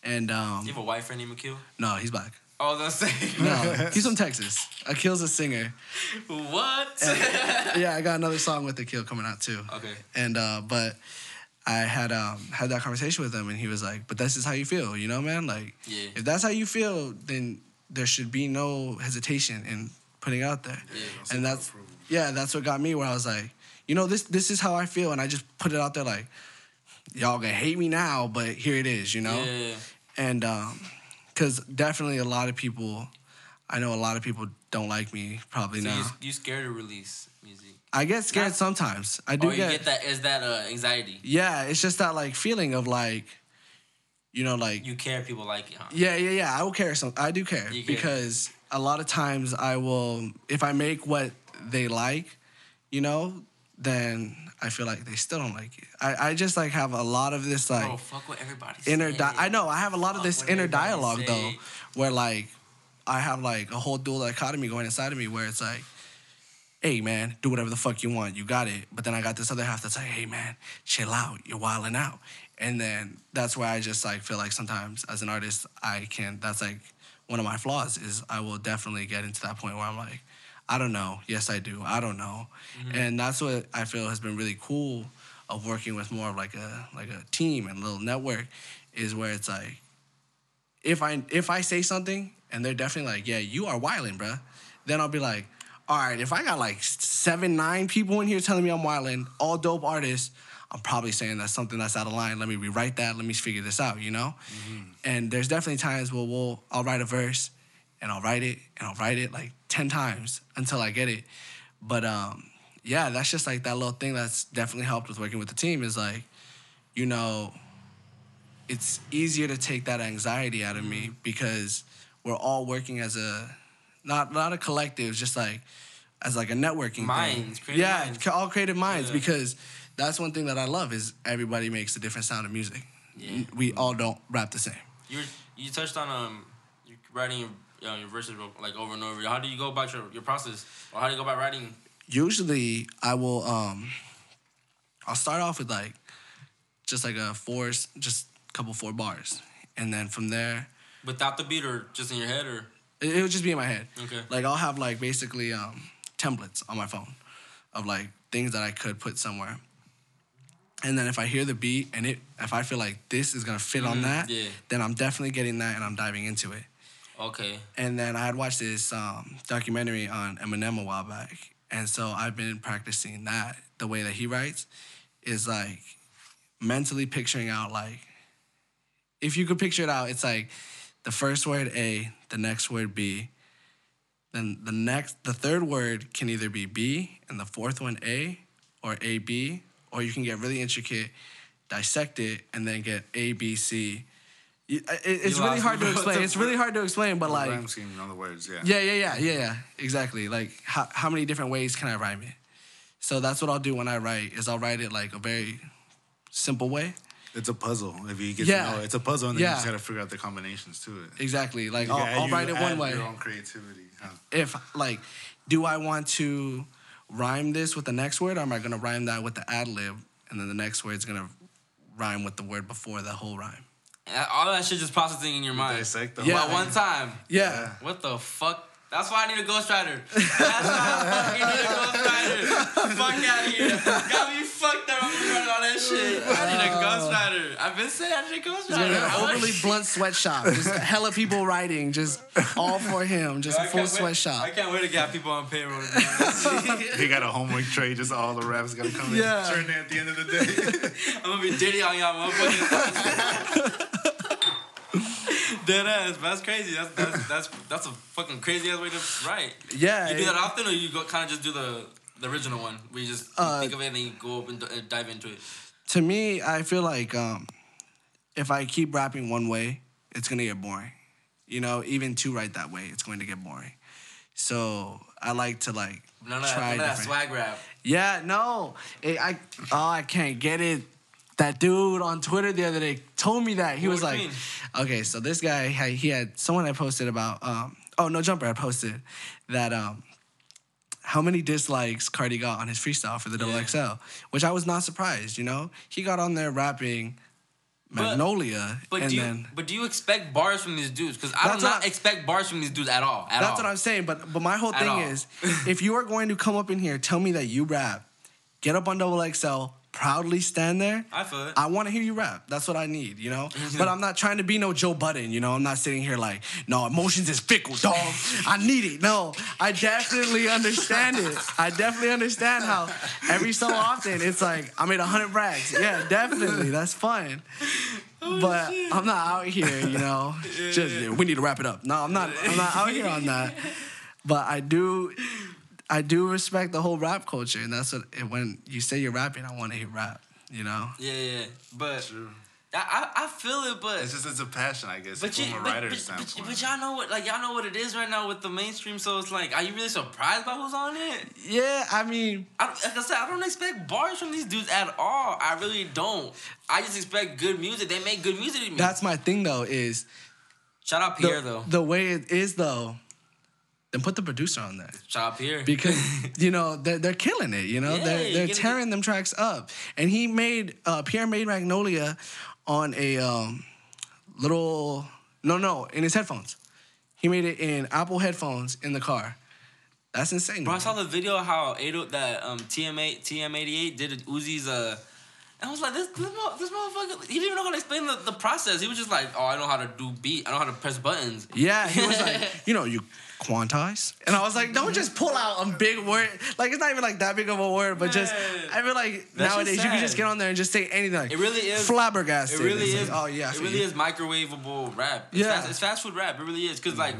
and um, You have a white friend named Akil? no, he's black. Oh, that's saying. No, he's from Texas. Akil's a singer. what? Yeah, I got another song with Akil coming out too. okay. And uh, but I had um had that conversation with him, and he was like, "But this is how you feel, you know, man. Like, Yeah. if that's how you feel, then there should be no hesitation in putting it out there." Yeah. and that's yeah, that's what got me where I was like, you know, this this is how I feel, and I just put it out there like, y'all gonna hate me now, but here it is, you know. Yeah. And um, cause definitely a lot of people, I know a lot of people don't like me probably So now. you, you scared to release? I get scared Not- sometimes. I do oh, you get, get that? Is that uh, anxiety? Yeah, it's just that like feeling of like, you know, like You care people like it, huh? yeah, yeah, yeah. I will care some. I do care care. because a lot of times I will, if I make what they like, you know, then I feel like they still don't like it. I, I just like have a lot of this like Bro, fuck what everybody inner. Di- I know I have a lot of this inner dialogue say. though, where like I have like a whole dual dichotomy going inside of me where it's like. Hey man, do whatever the fuck you want. You got it. But then I got this other half that's like, hey man, chill out. You're wilding out. And then that's why I just like feel like sometimes as an artist, I can. That's like one of my flaws is I will definitely get into that point where I'm like, I don't know. Yes, I do. I don't know. Mm-hmm. And that's what I feel has been really cool of working with more of like a like a team and little network is where it's like if I if I say something and they're definitely like, yeah, you are wilding, bruh, then I'll be like, all right, if I got like seven, nine people in here telling me I'm wilding, all dope artists, I'm probably saying that's something that's out of line. Let me rewrite that. Let me figure this out, you know? And there's definitely times where we'll I'll write a verse and I'll write it and I'll write it like 10 times until I get it. But um, yeah, that's just like that little thing that's definitely helped with working with the team is like, you know, it's easier to take that anxiety out of me because we're all working as a not not a collective, just like as like a networking Minds, thing. yeah, minds. all creative minds Yeah. because that's one thing that I love is everybody makes a different sound of music. Yeah. We all don't rap the same. You you touched on um you writing your, your verses like over and over. How do you go about your, your process, or how do you go about writing? Usually I will um I'll start off with like just like a four just a couple four bars. And then from there Without the beat, or just in your head, or It, it would just be in my head. Okay. Like I'll have like basically um, templates on my phone of like things that I could put somewhere. And then if I hear the beat and it, if I feel like this is gonna fit on Mhm, that, yeah. then I'm definitely getting that and I'm diving into it. okay, And then I had watched this um, documentary on Eminem a while back, and so I've been practicing that the way that he writes, is like mentally picturing out like if you could picture it out, it's like the first word A, the next word B, then the next the third word can either be B and the fourth one A or A B, or you can get really intricate, dissect it, and then get A B C. It- It's You really hard to explain. It's really hard to explain, but like rhyme scheme, in other words, yeah. yeah, yeah, yeah, yeah, yeah. Exactly. Like how how many different ways can I rhyme it? So that's what I'll do when I write. Is I'll write it like a very simple way. It's a puzzle. If you get Yeah. to know it's a puzzle, and then you just gotta figure out the combinations to it. Exactly. Like You I'll, I'll write it one add way. Your own creativity. Huh? If like, do I want to rhyme this with the next word, or am I gonna rhyme that with the ad lib, and then the next word's gonna rhyme with the word before the whole rhyme? All that shit just processing in your mind. Dissect the Yeah. At one time. Yeah. What the fuck? That's why I need a ghostwriter. That's why I fucking need a ghostwriter. Fuck out of here. Got me fucked up. I'm running all that shit. I need a ghostwriter. I've been saying I need a ghostwriter. Yeah, I overly blunt sweatshop. Just hella people writing, just all for him, just I a full can't wait- sweatshop. I can't wait to get people on payroll. to be honest. He got a homework tray, just all the raps gotta come in. Yeah. in. Turn it at the end of the day. I'm gonna be Diddy on y'all motherfuckers. Dead ass, but that's crazy. That's that's that's that's a fucking crazy ass way to write. Yeah, You do that often, or you go kind of just do the the original one, We just Uh, think of it and then you go up and d- uh, dive into it. to me, I feel like um, if I keep rapping one way, it's gonna get boring. You know, even to write that way, it's going to get boring. So I like to like of that, try none of that different- swag rap. Yeah, no, It- I oh I can't get it. That dude on Twitter the other day told me that he What was like, mean? okay, so this guy he had someone I posted about um oh no jumper I posted that um how many dislikes Carti got on his freestyle for the double Yeah. XL, which I was not surprised. You know, he got on there rapping Magnolia, But and do you then but do you expect bars from these dudes? Because I do not I- expect bars from these dudes at all. At That's all. what I'm saying. But but my whole At thing all. is, if you are going to come up in here, tell me that you rap, get up on Double XL, proudly stand there. I feel it. I want to hear you rap. That's what I need, you know. but I'm not trying to be no Joe Budden, you know. I'm not sitting here like, no, emotions is fickle, dog. I need it. No, I definitely understand it. I definitely understand how every so often it's like I made a hundred brags. Yeah, definitely, that's fun. Oh, but I'm not out here, you know. just we need to wrap it up. No, I'm not. I'm not out here on that. But I do, I do respect the whole rap culture, and that's what. and When you say you're rapping, I want to hear rap. You know. Yeah, yeah. But True. I, I I feel it, but It's just it's a passion, I guess, But, from you, a but, writer's but, but, standpoint. but y'all know what like y'all know what it is right now with the mainstream. So it's like, are you really surprised by who's on it? Yeah, I mean, I, like I said, I don't expect bars from these dudes at all. I really don't. I just expect good music. They make good music to me. that's my thing though. Is Shout out the, Pierre though. the way it is though. Then put the producer on there. Shout here. Because you know they're, they're killing it. You know Yeah, they're they're tearing them tracks up. And he made uh, Pierre made Magnolia on a um, little no no in his headphones. He made it in Apple headphones in the car. That's insane. Bro, I saw the video how Ado, that um TM8 TM88 did Uzi's uh. And I was like, this this, this motherfucker, he didn't even know how to explain the, the process. He was just like, oh, I know how to do beat. I know how to press buttons. Yeah, he was like, you know, you quantize. And I was like, don't just pull out a big word. Like, it's not even like that big of a word, but just, I feel like nowadays you can just get on there and just say anything. Like, It really is- Flabbergasted. It really is. like, oh, yeah. It really you. is microwavable rap. It's Yeah. fast, it's fast food rap. It really is. Cause like,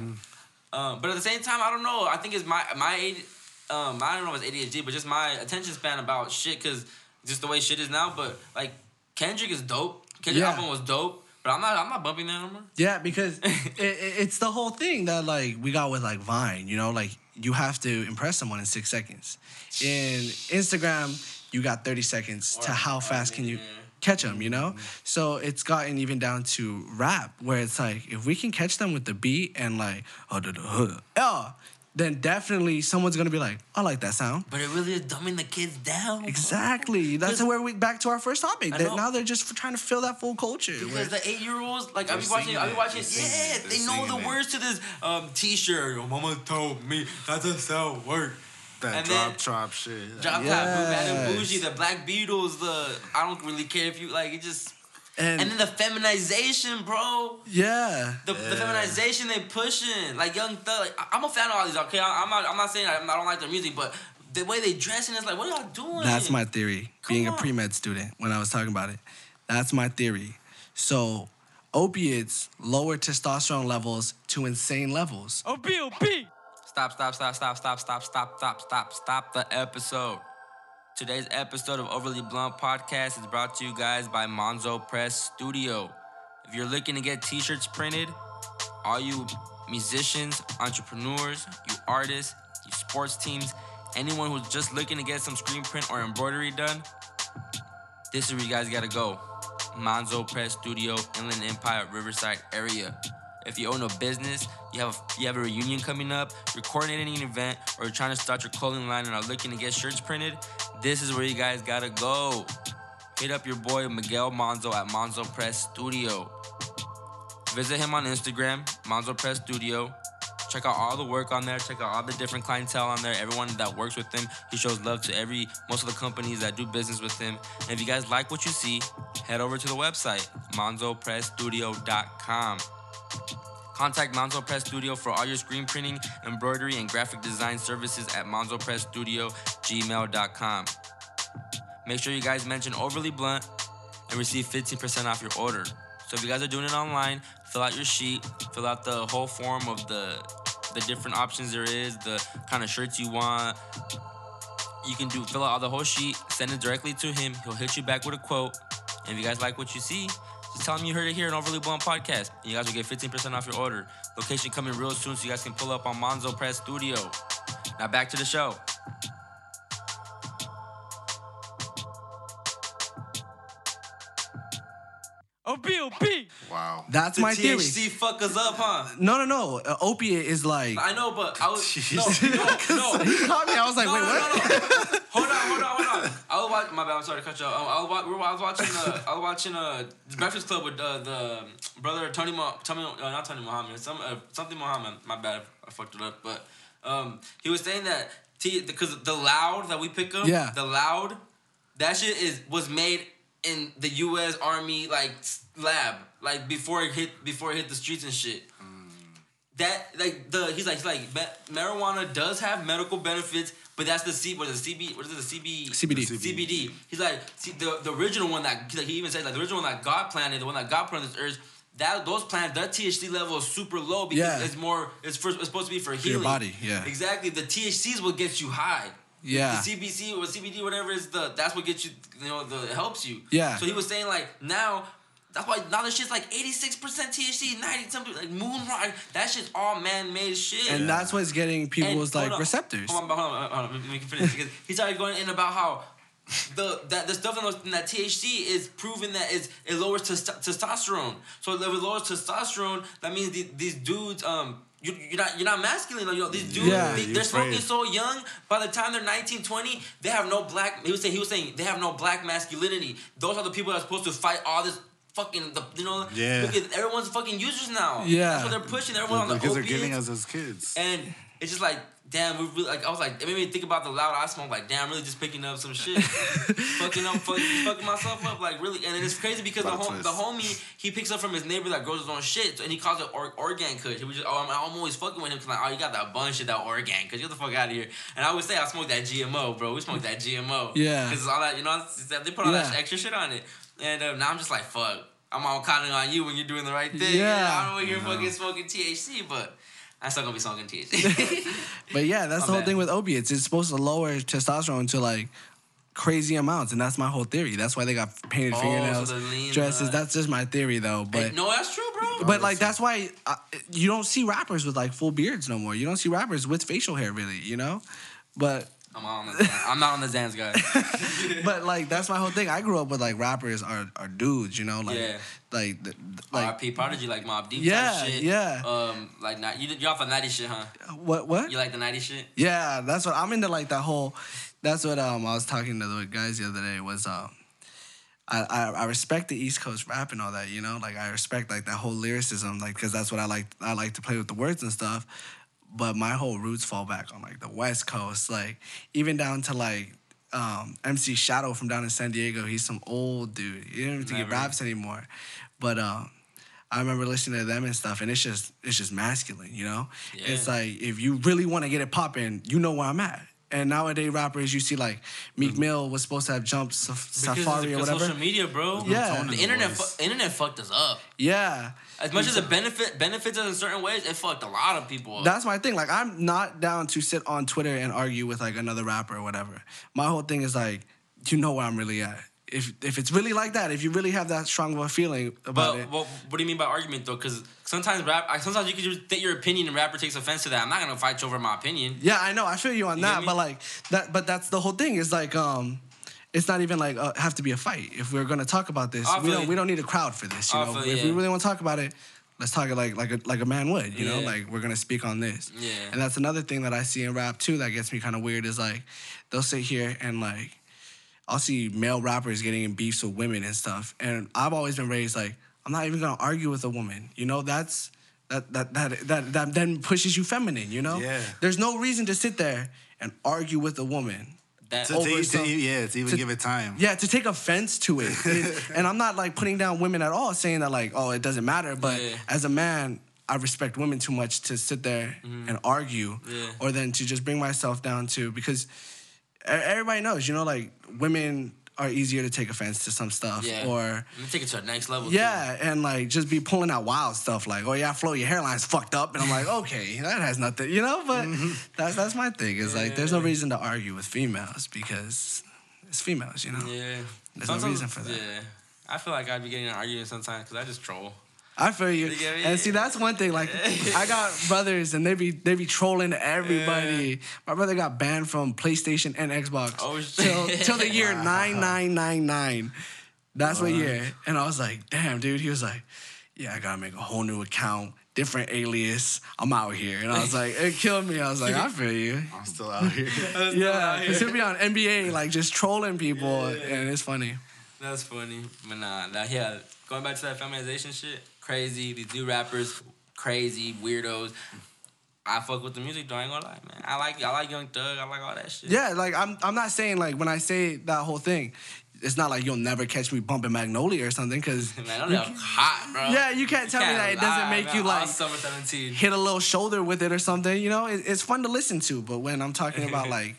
um, but at the same time, I don't know. I think it's my my AD um, I don't know if it's ADHD, but just my attention span about shit. Cause just the way shit is now. But like Kendrick is dope. Kendrick Yeah. album was dope. But I'm not I'm not bumping that no more. Yeah, because it, it, it's the whole thing that like we got with like Vine, you know, like you have to impress someone in six seconds. In Instagram, you got thirty seconds to Or- how or fast can you yeah. catch them, you know? Mm-hmm. So it's gotten even down to rap, where it's like if we can catch them with the beat and like oh da da huh, yeah, then definitely someone's gonna be like, I like that sound. But it really is dumbing the kids down. Exactly. That's where we back to our first topic. That now they're just trying to fill that full culture. Because the eight year olds, like I be They're watching, singing I be it. watching, They're singing yeah, they know the it. words to this um T-shirt. Your mama told me that's a sell word. that and drop then- chop shit. Drop top, Bad and Yes. Bougie, the Black Beatles, the I don't really care if you like it. Just and, and then the feminization, bro. yeah. The, the feminization they pushing, like Young Thug. Like, I- I'm a fan of all these. Okay, I, I'm not. I'm not saying I, I don't like their music, but the way they dressing is like, what are y'all doing? That's my theory. being Come a on. pre med student, when I was talking about it, that's my theory. So, opiates lower testosterone levels to insane levels. OB, OB. Stop, stop, stop, stop, stop, stop, stop, stop, stop, stop the episode. Today's episode of Overly Blunt Podcast is brought to you guys by Manzo Press Studio. If you're looking to get t shirts printed, all you musicians, entrepreneurs, you artists, you sports teams, anyone who's just looking to get some screen print or embroidery done, this is where you guys gotta go. Manzo Press Studio, Inland Empire, Riverside area. If you own a business, you have a, you have a reunion coming up, you're coordinating an event, or you're trying to start your clothing line and are looking to get shirts printed, this is where you guys gotta go. Hit up your boy Miguel Manzo at Manzo Press Studio. Visit him on Instagram, Manzo Press Studio. Check out all the work on there. Check out all the different clientele on there. Everyone that works with him, he shows love to every most of the companies that do business with him. And if you guys like what you see, head over to the website manzopressstudio.com. Contact Manzo Press Studio for all your screen printing, embroidery, and graphic design services at manzopressstudio@gmail.com. Make sure you guys mention Overly Blunt and receive 15% off your order. So if you guys are doing it online, fill out your sheet, fill out the whole form of the the different options there is, the kind of shirts you want. You can do fill out all the whole sheet, send it directly to him. He'll hit you back with a quote. And if you guys like what you see, just tell him you heard it here on Overly Blunt Podcast. And you guys will get 15% off your order. Location coming real soon, so you guys can pull up on Manzo Press Studio. Now back to the show. OB, OB. Wow. That's The my theory. THC fuck us up, huh? No, no, no. Uh, opiate is like. I know, but I was no, Jeez. no, no. He caught me. I was like, no, wait, no, what? no, no. hold on, hold on, hold on. I was watching. My bad. I'm sorry to cut you off. Um, I was, wa- we were- I was watching. Uh, I was watching uh, Breakfast Club with uh, the brother Tony. Mo- Tony, uh, not Tony Muhammad. Some uh, something Muhammad. My bad. I fucked it up. But um, he was saying that T because the loud that we pick up. Yeah. The loud, that shit is was made in the U.S. Army like s- lab, like before it hit before it hit the streets and shit that like the he's like he's like marijuana does have medical benefits, but that's the C what is it, the CB what is it the CB CBD. CBD. He's like see, the the original one that he's like, he even says like the original one that God planted, the one that God put on this earth. That those plants, that THC level is super low because Yeah. it's more it's for it's supposed to be for healing. your body, yeah. Exactly. The THC is what gets you high. Yeah. The CBC or CBD, whatever is the that's what gets you you know the it helps you. Yeah. So he was saying like now that's why now this shit's like 86% THC, 90 something like moon rock. That shit's all man-made shit. And that's what's getting people's like on. receptors. Hold on, hold on, hold on. Let me finish. Because he started going in about how the that the stuff in, those, in that THC is proven that is it lowers testo- testosterone. So if it lowers testosterone, that means the, these dudes um. You, you're not you're not masculine. You know, these dudes Yeah. they, they're smoking so young. By the time they're 19, 20, they have no black. He was saying he was saying they have no black masculinity. Those are the people that are supposed to fight all this fucking the you know. Yeah. Look at everyone's fucking users now. Yeah. That's what they're pushing. Everyone on the because they're opiates. giving us as kids. And it's just like, damn, we really like. I was like, it made me think about the loud I smoke. Like, damn, I'm really just picking up some shit, fucking up, fucking, fucking myself up. Like, really, and it's crazy because the, Lot hom- the homie he picks up from his neighbor that grows his own shit, and he calls it or- organ kush. He was just, oh, I'm, I'm always fucking with him because like, oh, you got that bunch of that organ kush. Get the fuck out of here. And I always say I smoke that GMO, bro. We smoke that GMO. Yeah. Because all that, you know, they put all that extra shit on it, and um, now I'm just like, fuck. I'm all counting on you when you're doing the right thing. Yeah. I don't know if you're fucking smoking THC, but I'm still gonna be smoking THC. But yeah, that's My the whole bad. thing with opiates. It's supposed to lower testosterone to like crazy amounts, and that's my whole theory. That's why they got painted Oh, fingernails, so lean, dresses. uh, That's just my theory, though. But no, that's true, bro. but like that's why uh, you don't see rappers with like full beards no more. You don't see rappers with facial hair really, you know. But I'm on the Zans. I'm not on the Zans guy. but like that's my whole thing. I grew up with like rappers are are dudes, you know, like Yeah. like the, like R.I.P. Prodigy, like Mobb Deep Yeah, type shit. yeah. Um, like not you. You're off the '90s shit, huh? what what? You like the '90s shit? Yeah, that's what I'm into. Like that whole. That's what um I was talking to the guys the other day was um. I, I, I respect the East Coast rap and all that, you know. Like I respect like that whole lyricism, like because that's what I like. I like to play with the words and stuff. But my whole roots fall back on like the West Coast, like even down to like um, MC Shadow from down in San Diego. He's some old dude. You don't even think he raps anymore. But um, I remember listening to them and stuff, and it's just it's just masculine, you know. Yeah. It's like if you really want to get it popping, you know where I'm at. And nowadays rappers, you see like Meek mm-hmm. Mill was supposed to have jumped Saf- Because- Safaree or because whatever. social media, bro. Yeah. Tone The internet, fu- internet fucked us up. Yeah. As much as it benefit benefits us in certain ways, it fucked a lot of people up. That's my thing. Like, I'm not down to sit on Twitter and argue with like another rapper or whatever. My whole thing is like, you know where I'm really at. If if it's really like that, if you really have that strong of a feeling about But it, what, what do you mean by argument though? Because sometimes rap, sometimes you can just state your opinion and rapper takes offense to that. I'm not gonna fight you over my opinion. yeah, I know, I feel you on You that. But like that, but that's the whole thing. Is like, um, it's not even like uh, have to be a fight. If we're gonna talk about this, we don't we don't need a crowd for this. You know, if you, we really want to talk about it. Let's talk it like like a, like a man would, you know, like we're gonna speak on this. Yeah. And that's another thing that I see in rap too that gets me kind of weird is like they'll sit here and like I'll see male rappers getting in beefs with women and stuff. And I've always been raised like, I'm not even gonna argue with a woman. You know, that's that that that that, that then pushes you feminine, you know? Yeah. There's no reason to sit there and argue with a woman. That To, Over to, to, yeah, to even to- give it time. Yeah, to take offense to it. It- and I'm not like putting down women at all, saying that like, oh, it doesn't matter. But Yeah. as a man, I respect women too much to sit there mm-hmm. and argue. Yeah. or then to just bring myself down to because everybody knows, you know, like women are easier to take offense to some stuff, yeah. or take it to the next level. too. yeah, and like just be pulling out wild stuff like, oh yeah, Flo, your hairline's fucked up, and I'm like, okay, that has nothing, you know. But mm-hmm. that's that's my thing. Is like, there's no reason to argue with females because it's females, you know. Yeah. There's no reason for that. Yeah. I feel like I'd be getting an argument sometimes because I just troll. I feel you. You? And see, that's one thing. Like, I got brothers, and they be they be trolling everybody. My brother got banned from PlayStation and Xbox Oh, shit. till till the year nine nine nine nine. That's what year. And I was like, damn, dude. He was like, yeah, I gotta make a whole new account, different alias. I'm out here. And I was like, it killed me. I was like, I feel you. I'm still out here. Yeah, because he'll be on NBA like just trolling people, and it's funny. That's funny. But nah, nah, yeah. Going back to that feminization shit, crazy. These new rappers, crazy weirdos. I fuck with the music though. I ain't gonna lie, man. I like I like Young Thug. I like all that shit. Yeah, like I'm I'm not saying like when I say that whole thing, it's not like you'll never catch me bumping Magnolia or something because nigga hot, bro. yeah, you can't tell me Can't that it doesn't make man. you like summer 17. hit a little shoulder with it or something. You know, it, it's fun to listen to, but when I'm talking about like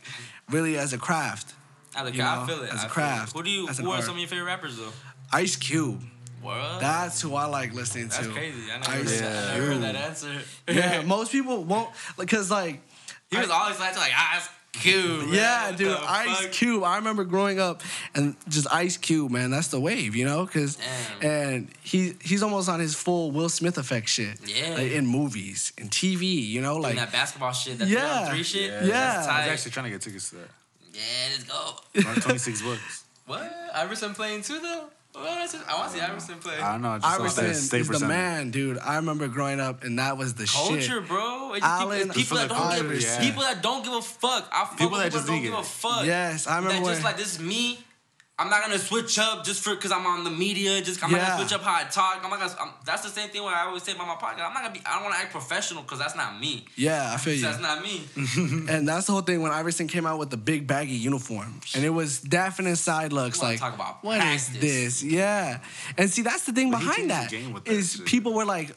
really as a craft, As a, you I feel it. as a I it. craft, Who do you? Who are art. some of your favorite rappers though? Ice Cube, What? that's who I like listening That's to. That's crazy. I never, Ice heard, that. I never heard that answer. Yeah, most people won't because like he was always like, like Ice Cube. man. Yeah, What dude, the Ice fuck? Cube. I remember growing up and just Ice Cube, man. That's the wave, you know, because Damn. and he he's almost on his full Will Smith effect shit. Yeah. like, in movies, in TV, you know, Doing like that basketball shit, that Yeah. three shit. Yeah. That's I was tight. actually trying to get tickets to that. Yeah, let's go. 26 bucks. What? Iverson playing too though? What? I want to see Iverson play. I don't know. I just saw Iverson that is Staples the Center. man, dude. I remember growing up, and that was the shit. Culture, shit. bro. It's Allen people, people that don't give Iverson. people that don't give a fuck. I fuck People with that just don't give it. a fuck. Yes, I remember That just when- like this is me. I'm not gonna switch up just for because I'm on the media. Just I'm not gonna switch up how I talk. I'm not gonna. I'm, that's the same thing when I always say about my podcast. I'm not gonna be. I don't want to act professional because that's not me. Yeah, I feel you. That's not me. And that's the whole thing when Iverson came out with the big baggy uniform, and it was definite side looks like, talk about what is this? Yeah, and see that's the thing But behind changed the game with that is people were like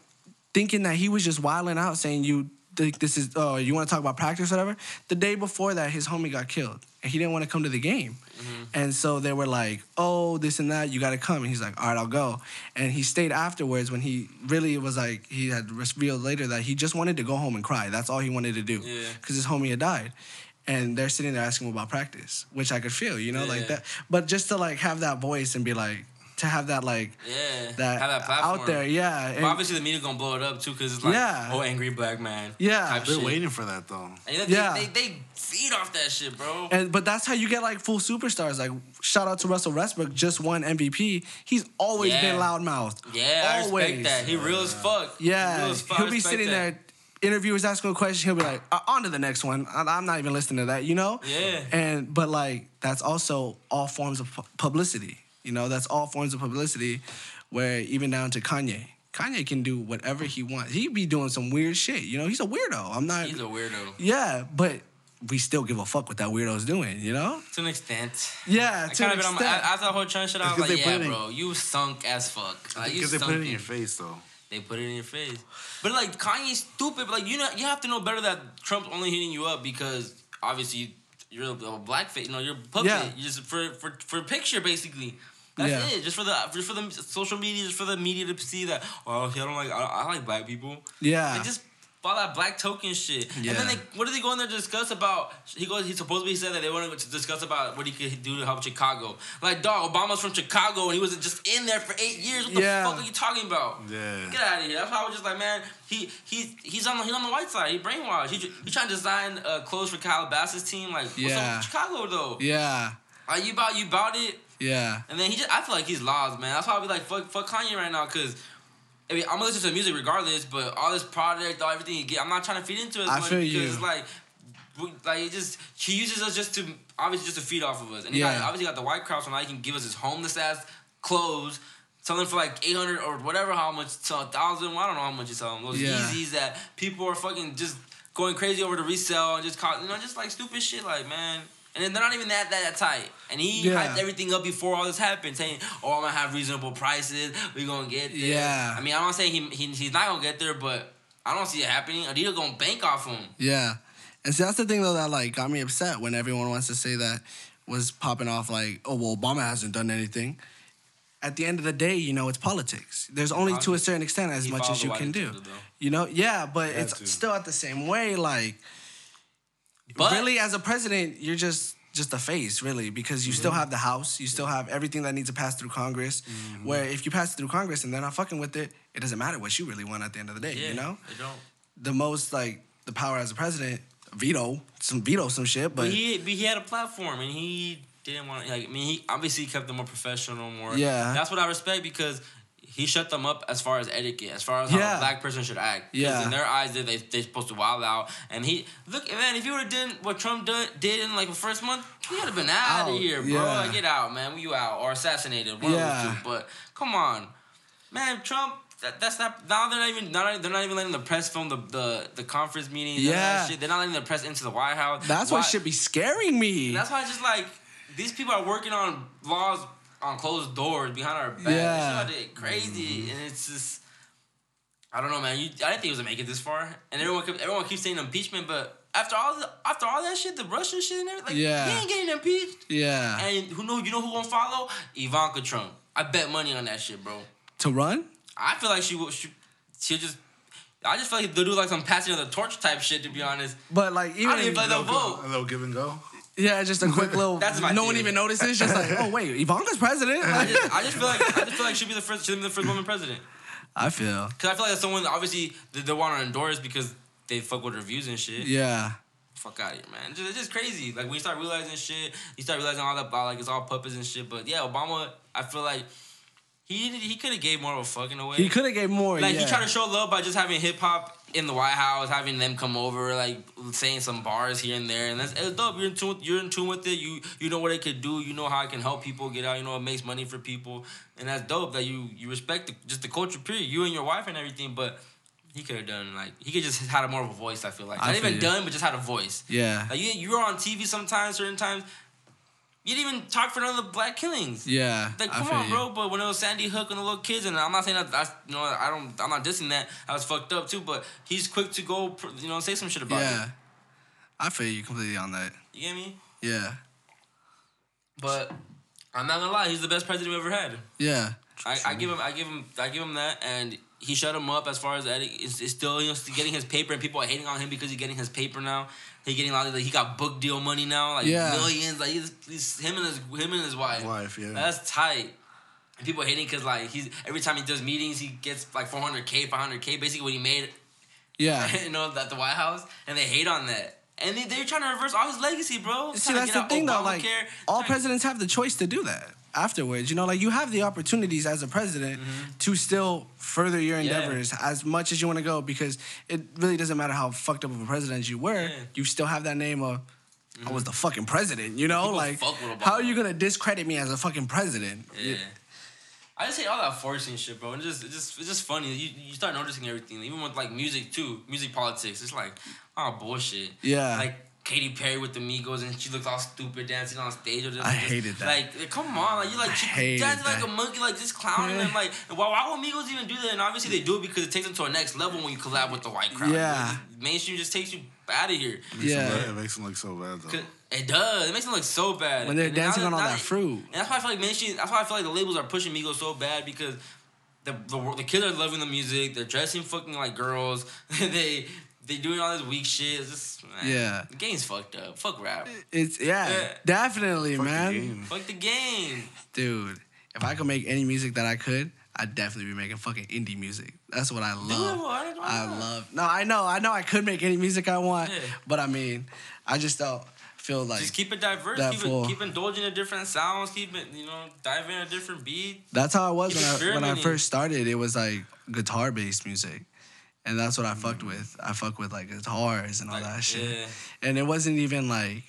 thinking that he was just wilding out, saying you think this is oh you want to talk about practice or whatever. The day before that, his homie got killed, and he didn't want to come to the game, Mm-hmm. and so they were like, oh this and that, you got to come, and he's like, all right, I'll go, and he stayed afterwards when he really was like he had revealed later that he just wanted to go home and cry. That's all he wanted to do Yeah. because his homie had died. And they're sitting there asking him about practice, which I could feel, you know, like that. But just to like have that voice and be like, to have that like Yeah. that, Have that platform out there, yeah, and- obviously the media gonna blow it up too because it's like, Yeah. oh, angry black man. Yeah. type They're shit. waiting for that though. And they, Yeah. they, they feed off that shit, bro. And but that's how you get like full superstars. Like shout out to Russell Westbrook, just won MVP. He's always Yeah. been loudmouthed. yeah, I always. respect that. He real as fuck. Yeah, real as fuck. He'll be sitting that. there. Interviewers asking a question, he'll be like, uh, "On to the next one." I- I'm not even listening to that, you know. Yeah. And but like that's also all forms of publicity. You know, that's all forms of publicity. Where even down to Kanye, Kanye can do whatever he wants. He be doing some weird shit. You know, he's a weirdo. I'm not. He's a weirdo yeah, but we still give a fuck what that weirdo's doing. You know. to an extent. Yeah, I to an kind of been on my, extent. after the whole Trump shit. I was like, yeah, it in- bro, you sunk as fuck. Like, you Because they sunk put it in your face though. They put it in your face. But like Kanye's stupid. But like you know, you have to know better that Trump's only hitting you up because obviously you're a black face. You know, you're a puppet. Yeah. You just for for for a picture basically. That's Yeah. it. Just for the just for the social media, just for the media to see that. Oh, okay, I don't like. I, I like black people. Yeah. Like just all that black token shit. Yeah. And then they, what did they go in there to discuss about? He goes. He supposedly said that they wanted to discuss about what he could do to help Chicago. Like, dog, Obama's from Chicago and he was just in there for eight years. What the Yeah. fuck are you talking about? Yeah. Get out of here. That's why I was just like, man, he he he's on the he's on the white side. He brainwashed. He he trying to design uh, clothes for Calabasas team. Like, what's Yeah. up with Chicago though? Yeah. Are you about you about it? Yeah. And then he just I feel like he's lost, man. That's why I be like, fuck fuck Kanye right now, cause. I mean, I'm gonna listen to music regardless, but all this product, all everything you get, I'm not trying to feed into it as I much feel because you. it's like, we- like it just he uses us just to obviously just to feed off of us, and he Yeah. got, obviously got the White Cross, so now he can give us his homeless ass clothes, selling for like 800 or whatever how much, so a thousand, I don't know how much you sell them. Those Yeah. Yeezys that people are fucking just going crazy over to resell and just call, you know, just like stupid shit, like man. And they're not even that that tight. And he Yeah. hyped everything up before all this happened, saying, "Oh, I'm gonna have reasonable prices. We're gonna get there." Yeah. I mean, I'm not saying he, he he's not gonna get there, but I don't see it happening. Adidas gonna bank off him. Yeah. And see, that's the thing though that like got me upset when everyone wants to say that was popping off like, oh well, Obama hasn't done anything. At the end of the day, you know, it's politics. There's only to a certain extent as much as you can do. You know, yeah, but it's to. still at the same way. Like, But really, as a president, you're just just a face, really, because you still Mm-hmm. have the House, you still have everything that needs to pass through Congress. Mm-hmm. Where if you pass it through Congress and they're not fucking with it, it doesn't matter what you really want at the end of the day. yeah, You know, they don't. the most like the power as a president, veto some veto some shit, But but he but he had a platform and he didn't want like I mean he obviously kept them more professional more. Yeah. That's what I respect because he shut them up as far as etiquette, as far as how Yeah. a black person should act. Yeah. In their eyes, they they they supposed to wild out. And he look man, if you would have done what Trump did, did in like the first month, he would have been out Out, of here, bro. yeah. Like, get out, man. We you out or assassinated, one Yeah. of two. But come on, man, Trump. That, that's not now. They're not even. Not, they're not even letting the press film the the, the conference meeting Yeah. shit. They're not letting the press into the White House. that's Why- what should be scaring me. that's why it's just like these people are working on laws on closed doors behind our back. Yeah. That shit is crazy, mm-hmm. and it's just I don't know, man. You, I didn't think it was gonna make it this far, and everyone kept, everyone keeps saying impeachment, but after all the, after all that shit, the Russian shit and everything, like, Yeah. he ain't getting impeached. yeah, And who know you know who gonna follow? Ivanka Trump. I bet money on that shit, bro. to run. I feel like she will. She, she'll just. I just feel like they'll do like some passing of the torch type shit. To be honest, But like even I don't even play the A little give and go. Yeah, just a quick little. That's my no one even notices. Just like oh wait, Ivanka's president. I just, I just feel like I just feel like she'll be the first. She'll be the first woman president. I feel Cause I feel like that's someone obviously they, they want to endorse because they fuck with her views and shit. yeah, Fuck out of here, man. Just, it's just crazy. Like when you start realizing shit, you start realizing all that like it's all puppets and shit. But yeah, Obama, I feel like he he could have gave more of a fuck in a way. he could have gave more. Like yeah. he tried to show love by just having hip hop in the White House, having them come over, like saying some bars here and there, and that's it's dope. You're in tune. You're in tune with it. You you know what it could do. You know how it can help people get out. You know it makes money for people, and that's dope. That you you respect the, just the culture. Period. You and your wife and everything, but. He could have done like he could just had a more of a voice. I feel like I not feel even you. done, but just had a voice. yeah, Like you, you were on TV sometimes, certain times. You didn't even talk for none of the black killings. yeah. Like, I come on, you. bro. But when it was Sandy Hook and the little kids, and I'm not saying that that's you know I don't I'm not dissing that. I was fucked up too, but he's quick to go you know say some shit about Yeah, it. Yeah, I feel you completely on that. You get me? Yeah, But I'm not gonna lie, he's the best president we've ever had. yeah, I, I give him I give him I give him that, and he shut him up as far as. It's, it's still you know still getting his paper, and people are hating on him because he's getting his paper now. He getting a lot of like he got book deal money now, like Yeah. millions. Like he's, he's him and his him and his wife. Wife, yeah. That's tight. And people hating because like he's every time he does meetings, he gets like 400k, 500k, basically what he made, yeah. you know, at the White House, and they hate on that. And they, they're trying to reverse all his legacy, bro. See, that's the thing though. Like all presidents have the choice to do that afterwards. You know, like you have the opportunities as a president to still further your Mm-hmm. Yeah. endeavors as much as you want to go because it really doesn't matter how fucked up of a president you were. Yeah. Mm-hmm. You still have that name of. I was the fucking president, you know. People like, fuck with Obama. how are you gonna discredit me as a fucking president? Yeah. I just hate all that forcing shit, bro. And just, it's just, it's just funny. You, you start noticing everything, even with like music too, music politics. It's like, oh bullshit. Yeah. Like Katy Perry with the Migos, and she looks all stupid dancing on stage. Or just, I just- hated that. Like, eh, come on, like you like she hated dancing like a monkey, like just clowning them. Like, why, why would Migos even do that? And obviously they do it because it takes them to a next level when you collab with the white crowd. Yeah. Like, mainstream just takes you out of here. Yeah. It makes them look so bad though. 'Cause It does. It makes them look so bad. When they're And dancing now on all now that fruit. And that's why I feel like mainstream. That's why I feel like the labels are pushing Migos so bad because the the, wor- the kids are loving the music. They're dressing fucking like girls. they they doing all this weak shit. It's just man, Yeah. The game's fucked up. Fuck rap. It's yeah, Yeah. definitely, Fuck the man. game. Fuck the game. Dude, if I could make any music that I could, I'd definitely be making fucking indie music. That's what I love. why- why I not? love. No, I know, I know, I could make any music I want, Yeah. but I mean, I just don't feel like Just keep it diverse. that Keep fool. it, keep indulging in different sounds. Keep it, you know, dive in a different beat. That's how I was Keep when I when I first started. It was like guitar based music, and that's what I mm-hmm. fucked with. I fucked with like guitars and all Like, that shit. yeah. And it wasn't even like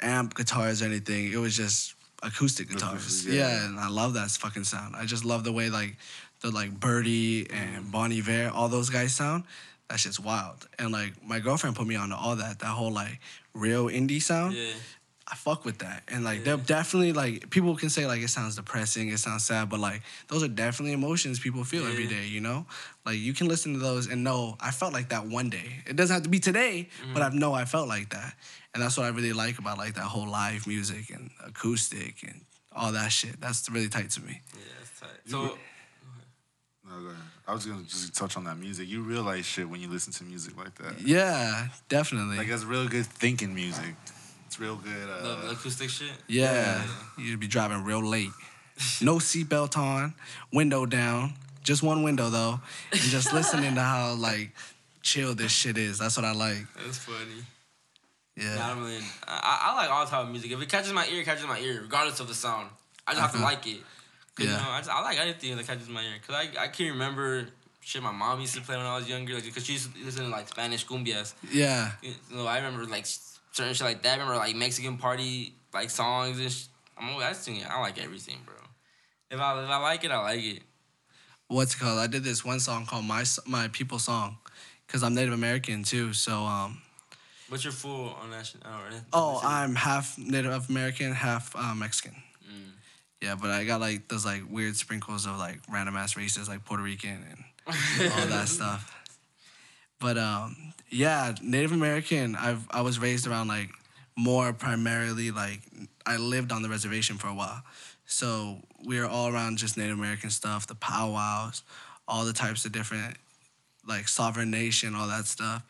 amp guitars or anything. It was just acoustic guitars. Yeah. yeah. and I love that fucking sound. I just love the way like the like Birdy and mm-hmm. Bon Iver, all those guys sound. That shit's wild. And like my girlfriend put me on all that. That whole like real indie sound. Yeah. I fuck with that. And like they're definitely like people can say like it sounds depressing, it sounds sad, but like those are definitely emotions people feel every Yeah. day, you know? Like you can listen to those and know I felt like that one day. It doesn't have to be today, but mm-hmm. I know I felt like that. And that's what I really like about like that whole live music and acoustic and all that shit. That's really tight to me. Yeah, that's tight. So No, go. I was gonna just touch on that music. You realize shit when you listen to music like that. Yeah, definitely. Like that's real good thinking music. It's real good. Uh, the acoustic shit. yeah. You'd be driving real late. No seatbelt on, window down. Just one window though. And just listening to how like chill this shit is. That's what I like. That's funny. Yeah. Nah, I really. I, I like all type of music. If it catches my ear, it catches my ear, regardless of the sound. I just have to like it. Cause, Yeah. You know, I, just, I like anything that catches my ear. Cause I, I can remember shit my mom used to play when I was younger. Like, cause she used to listen to like Spanish cumbias. Yeah. You know, I remember like certain shit like that. Remember like Mexican party like songs and. Sh- I'm always I sing it. I like everything, bro. If I if I like it, I like it. What's it called? I did this one song called My My People Song, cause I'm Native American too. So um. What's your full on that shit? Oh, right. Oh, I'm half Native American, half uh, Mexican. Mm. Yeah, but I got like those like weird sprinkles of like random ass races like Puerto Rican and all that stuff. But um, yeah, Native American. I've I was raised around like more primarily like I lived on the reservation for a while, so we were all around just Native American stuff, the powwows, all the types of different like sovereign nation, all that stuff,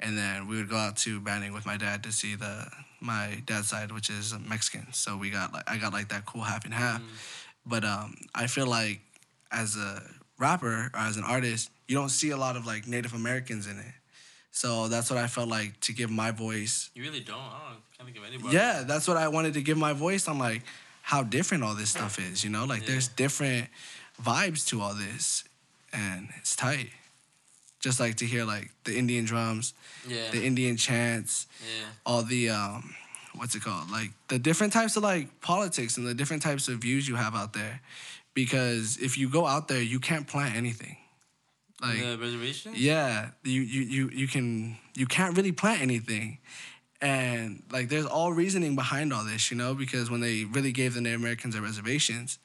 and then we would go out to Banning with my dad to see the my dad's side, which is Mexican. So we got like I got like that cool half and half. But um, I feel like as a rapper or as an artist, you don't see a lot of like Native Americans in it. So that's what I felt like to give my voice. You really don't. I don't can't think of anybody. Yeah, that's what I wanted to give my voice on like how different all this stuff is, you know? Like there's different vibes to all this and it's tight. Just like to hear like the Indian drums, Yeah. the Indian chants, yeah. all the um what's it called like the different types of like politics and the different types of views you have out there because if you go out there you can't plant anything like the reservation. yeah you you you, you can you can't really plant anything and like there's all reasoning behind all this you know because when they really gave the native americans their reservations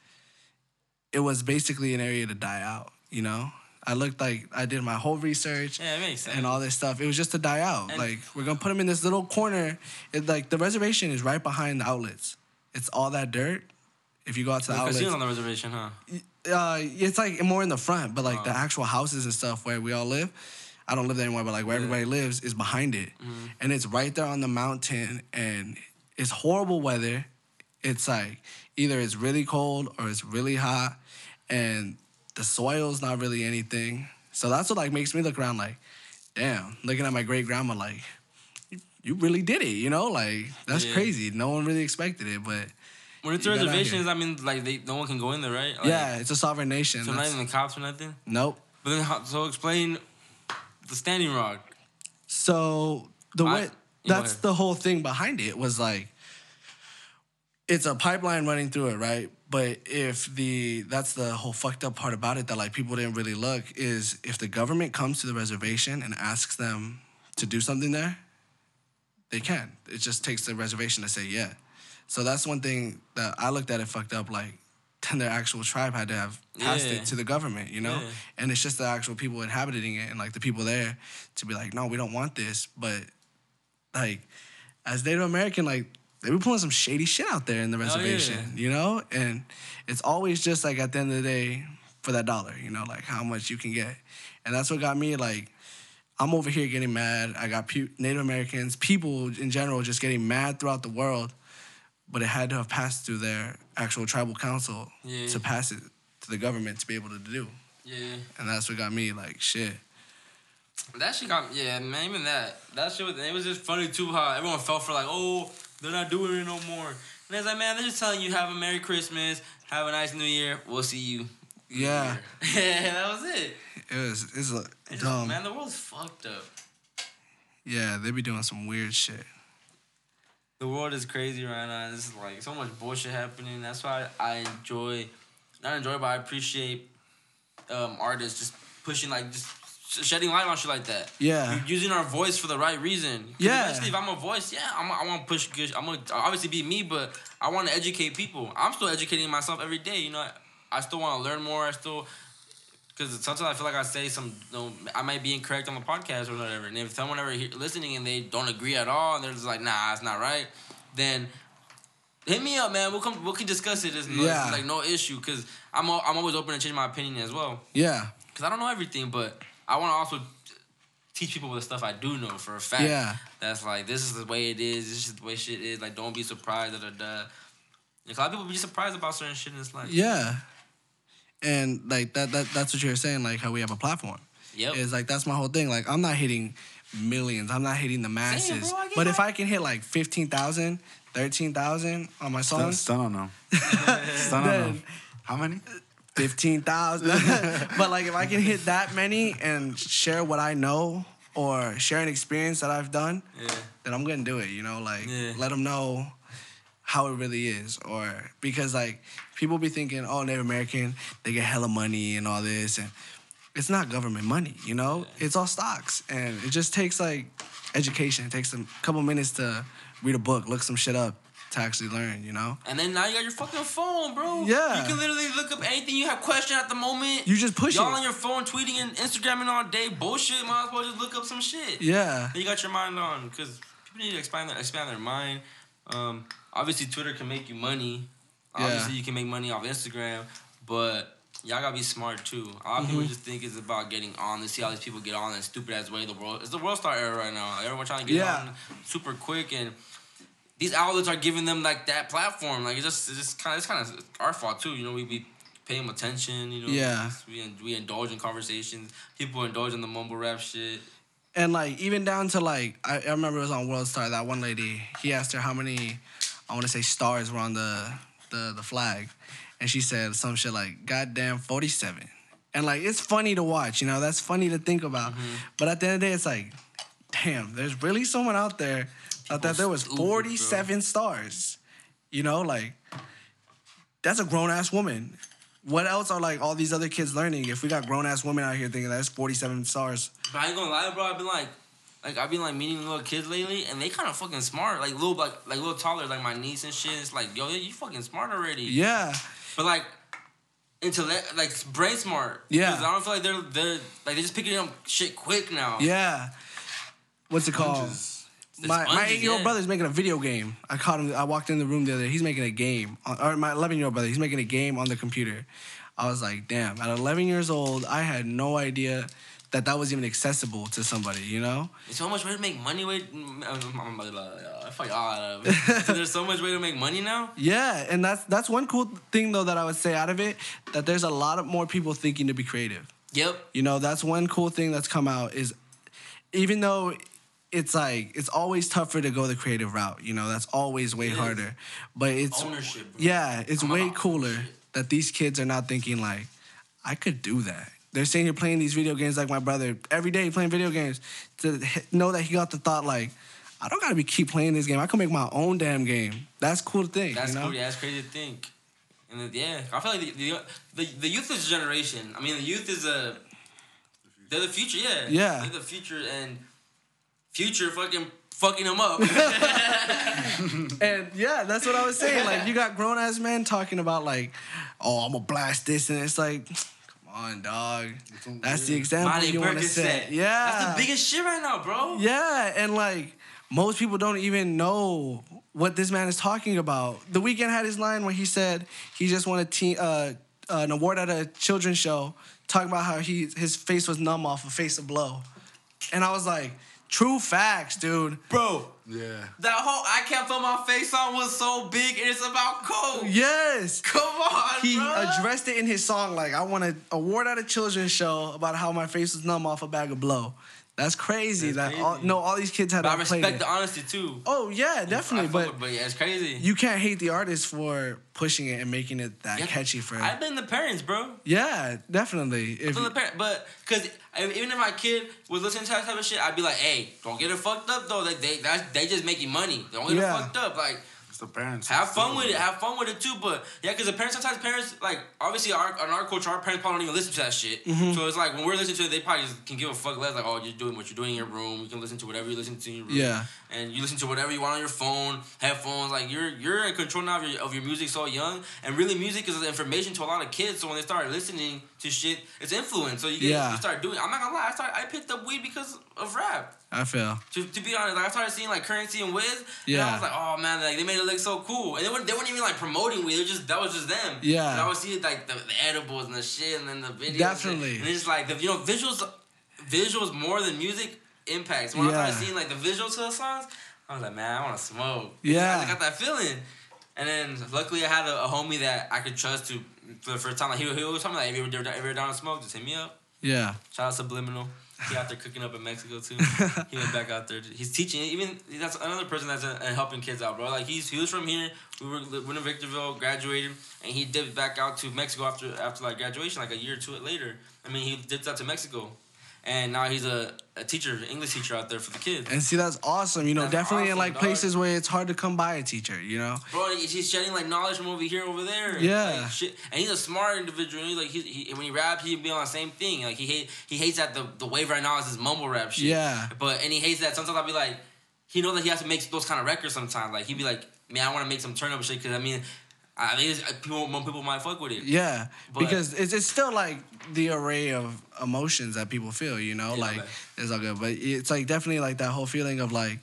it was basically an area to die out you know i looked like i did my whole research Yeah, it makes sense. and all this stuff. It was just to die out. And- like we're gonna put them in this little corner. It, like the reservation is right behind the outlets. It's all that dirt. If you go out to the The outlets, on the reservation, huh? Uh, it's like more in the front, but like the actual houses and stuff where we all live. I don't live there anymore, but like where everybody lives is behind it, and it's right there on the mountain, and it's horrible weather. It's like either it's really cold or it's really hot, and the soil's not really anything. So that's what like makes me look around like, damn, looking at my great grandma like, you, you really did it, you know? Like that's Yeah. crazy. No one really expected it, but When it's You got out reservations. I mean, like they no one can go in there, right? Like, yeah, it's a sovereign nation. So not even the cops or nothing. nope. But then, how, so explain the Standing Rock. So the I- way you that's the whole thing behind it was like it's a pipeline running through it, right? But if the that's the whole fucked up part about it that like people didn't really look is if the government comes to the reservation and asks them to do something there, they can. It just takes the reservation to say yeah. So that's one thing that I looked at it fucked up like then their actual tribe had to have passed Yeah. it to the government, you know? Yeah. And it's just the actual people inhabiting it and like the people there to be like, no, we don't want this. But like as Native American, like they be pulling some shady shit out there in the oh, yeah. reservation, you know? And it's always just like at the end of the day for that dollar, you know, like how much you can get. And that's what got me like I'm over here getting mad. I got Native Americans, people in general just getting mad throughout the world, but it had to have passed through their actual tribal council Yeah. to pass it to the government to be able to do. Yeah. And that's what got me like shit. That shit got yeah, man. Even that, that shit was it was just funny too. How everyone fell for like, oh, they're not doing it no more. And it's like, man, they're just telling you have a Merry Christmas, have a nice New Year. We'll see you. Yeah, yeah, that was it. it was it's just, dumb. man, the world's fucked up. Yeah, they be doing some weird shit. The world is crazy right now. This is like so much bullshit happening. That's why I enjoy, not enjoy, but I appreciate um, artists just pushing like just shedding light on shit like that. Yeah. Using our voice for the right reason. Yeah. Eventually, if I'm a voice, yeah, I'm, I want to push good. I'm gonna obviously be me, but I want to educate people. I'm still educating myself every day. You know, I still want to learn more. I still. Because sometimes I feel like I say some, you know, I might be incorrect on the podcast or whatever. And if someone ever hear, listening and they don't agree at all, and they're just like, "Nah, it's not right," then hit me up, man. We'll come, we can discuss it. It's no, Yeah. like no issue. Because I'm, I'm always open to change my opinion as well. Yeah, Because I don't know everything, but I want to also teach people the stuff I do know for a fact. Yeah. That's like this is the way it is. This is the way shit is. Like don't be surprised. Da da da. A lot of people be surprised about certain shit. And it's like, yeah. And like that that that's what you're saying, like how we have a platform. Yep. Is like that's my whole thing. Like I'm not hitting millions. I'm not hitting the masses. bro, I get but if. I can hit like 15,000, 13,000 on my songs, still don't know. Still don't know. How many? 15,000. but like if I can hit that many and share what I know or share an experience that I've done, yeah. then I'm gonna do it. You know, like Yeah. let them know how it really is, or because like people be thinking, oh, Native American, they get hella money and all this, and it's not government money. You know, it's all stocks, and it just takes like education. It takes a couple minutes to read a book, look some shit up to actually learn. You know, And then now you got your fucking phone, bro. Yeah. You can literally look up anything you have question at the moment. you just push it. Y'all it. on your phone tweeting and Instagramming all day. Bullshit. Might as well just look up some shit. yeah, Then you got your mind on because people need to expand their expand their mind. Um, obviously, Twitter can make you money. Obviously, you can make money off Instagram, but y'all gotta be smart too. A lot of people Mm-hmm. just think it's about getting on. They see all these people get on in stupid ass way. The world it's the world star era right now. Everyone trying to get on super quick and. These outlets are giving them like that platform. Like it's just, it's just kind of, it's kind of our fault too. You know, we be paying them attention. You know, Yeah. We we indulge in conversations. People indulge in the mumble rap shit. and like even down to like I, I remember it was on World Star that one lady. He asked her how many, I want to say stars were on the the the flag, and she said some shit like "goddamn 47." And like it's funny to watch, you know, that's funny to think about. Mm-hmm. But at the end of the day, it's like, damn, there's really someone out there that thought there was stupid, bro. 47 stars. You know, like that's a grown ass woman. What else are like all these other kids learning? If we got grown ass women out here thinking that's 47 stars. But I ain't gonna lie, bro. I've been like, like I've been like meeting little kids lately, and they kind of fucking smart. Like little, like like little taller, like my niece and shit. It's like, yo, you fucking smart already. Yeah. But like, intellect, like brain smart. Yeah. 'Cause I don't feel like they're they're like they're just picking up shit quick now. Yeah. What's it called? Sponges. My, my sponges, eight year old yeah. brother's making a video game. I caught him. I walked in the room the other day. He's making a game. Or my 11 year old brother, he's making a game on the computer. I was like, damn, at 11 years old, I had no idea that that was even accessible to somebody, you know? There's so much way to make money. Way, mm, mm, fuck all out of it. So there's so much way to make money now. Yeah, and that's that's one cool thing though that I would say out of it that there's a lot of more people thinking to be creative. Yep. You know, that's one cool thing that's come out is even though it's like it's always tougher to go the creative route, you know, that's always way harder. But it's Ownership, bro. Yeah, it's I'm way cooler that these kids are not thinking like, I could do that. They're sitting here playing these video games like my brother every day playing video games to know that he got the thought like, I don't gotta be keep playing this game. I can make my own damn game. That's cool to think. That's you know? cool. Yeah, that's crazy to think. And then, yeah, I feel like the, the the the youth is a generation. I mean, the youth is a they're the future. Yeah. Yeah. They're the future and future fucking fucking them up. And yeah, that's what I was saying. Like you got grown ass men talking about like, oh, I'm gonna blast this, and it's like, on, dog. That's the example Molly you want to set. Yeah, That's the biggest shit right now, bro. Yeah, and like most people don't even know what this man is talking about. The Weeknd had his line where he said he just won a teen, uh, an award at a children's show, talking about how he his face was numb off of Face of Blow, and I was like, true facts, dude. Bro, Yeah. that whole I can't feel my face on was so big and it's about coke. Yes. Come on, He bro. addressed it in his song like, I won an award at a children's show about how my face was numb off a bag of blow. That's crazy. That's that All, no, all these kids had But I to play respect it. the honesty too. Oh yeah, definitely. fuck But with- but yeah, it's crazy. you can't hate the artist for pushing it and making it that Yeah, catchy for. I've been the parents, bro. yeah, definitely. If From the parent, but because even if my kid was listening to that type of shit, I'd be like, "Hey, don't get it fucked up though. They they that's, they just making money. Don't get Yeah. it fucked up. Like the parents. have fun with it. Have fun with it too. But yeah, because the parents sometimes parents like obviously our in our culture, our parents probably don't even listen to that shit. Mm-hmm. So it's like when we're listening to it, they probably just can give a fuck less. Like, oh, you're doing what you're doing in your room. You can listen to whatever you listen to in your room. Yeah. And you listen to whatever you want on your phone, headphones. Like you're you're in control now of your, of your music so young. And really, music is information to a lot of kids. So when they start listening to shit, it's influence. So you get Yeah. you start doing. I'm not gonna lie. I started I picked up weed because of rap. I feel. To, to be honest, like I started seeing like Curren$y and Wiz. And I was like, oh man, like they made it look so cool. And they weren't, they weren't even like promoting weed. They just that was just them. Yeah. And I would see like the, the edibles and the shit and then the videos. Definitely. And it's just like the you know visuals, visuals more than music impacts. When I Yeah. started seeing like the visuals to the songs, I was like, man, I want to smoke. Yeah. I got that feeling. And then luckily I had a, a homie that I could trust to for the first time. Like he, he told me like if you're, if you're down to smoke, just hit me up. Yeah. Shout out Subliminal. He out there cooking up in Mexico too. he went back out there. He's teaching. Even that's another person that's uh, helping kids out, bro. Like he's he was from here. We were living in Victorville, graduated, and he dipped back out to Mexico after after like graduation, like a year or two later. I mean, he dipped out to Mexico, and now he's a, a teacher, English teacher out there for the kids. And see, that's awesome. You know, That's definitely in like dog. places where it's hard to come by a teacher. You know. Bro, he's shedding like knowledge from over here, over there. Yeah. Like, shit. And he's a smart individual. He's like he, he when he raps, he'd be on the same thing. Like he hate he hates that the the wave right now is his mumble rap shit. Yeah. But and he hates that sometimes I'll be like, he knows that he has to make those kind of records sometimes. Like he'd be like, man, I want to make some turn up shit because I mean, I think it's- uh, people more people might fuck with it. Yeah, But- because it's, it's still like the array of emotions that people feel, you know, Yeah, like man. it's all good, but it's like definitely like that whole feeling of like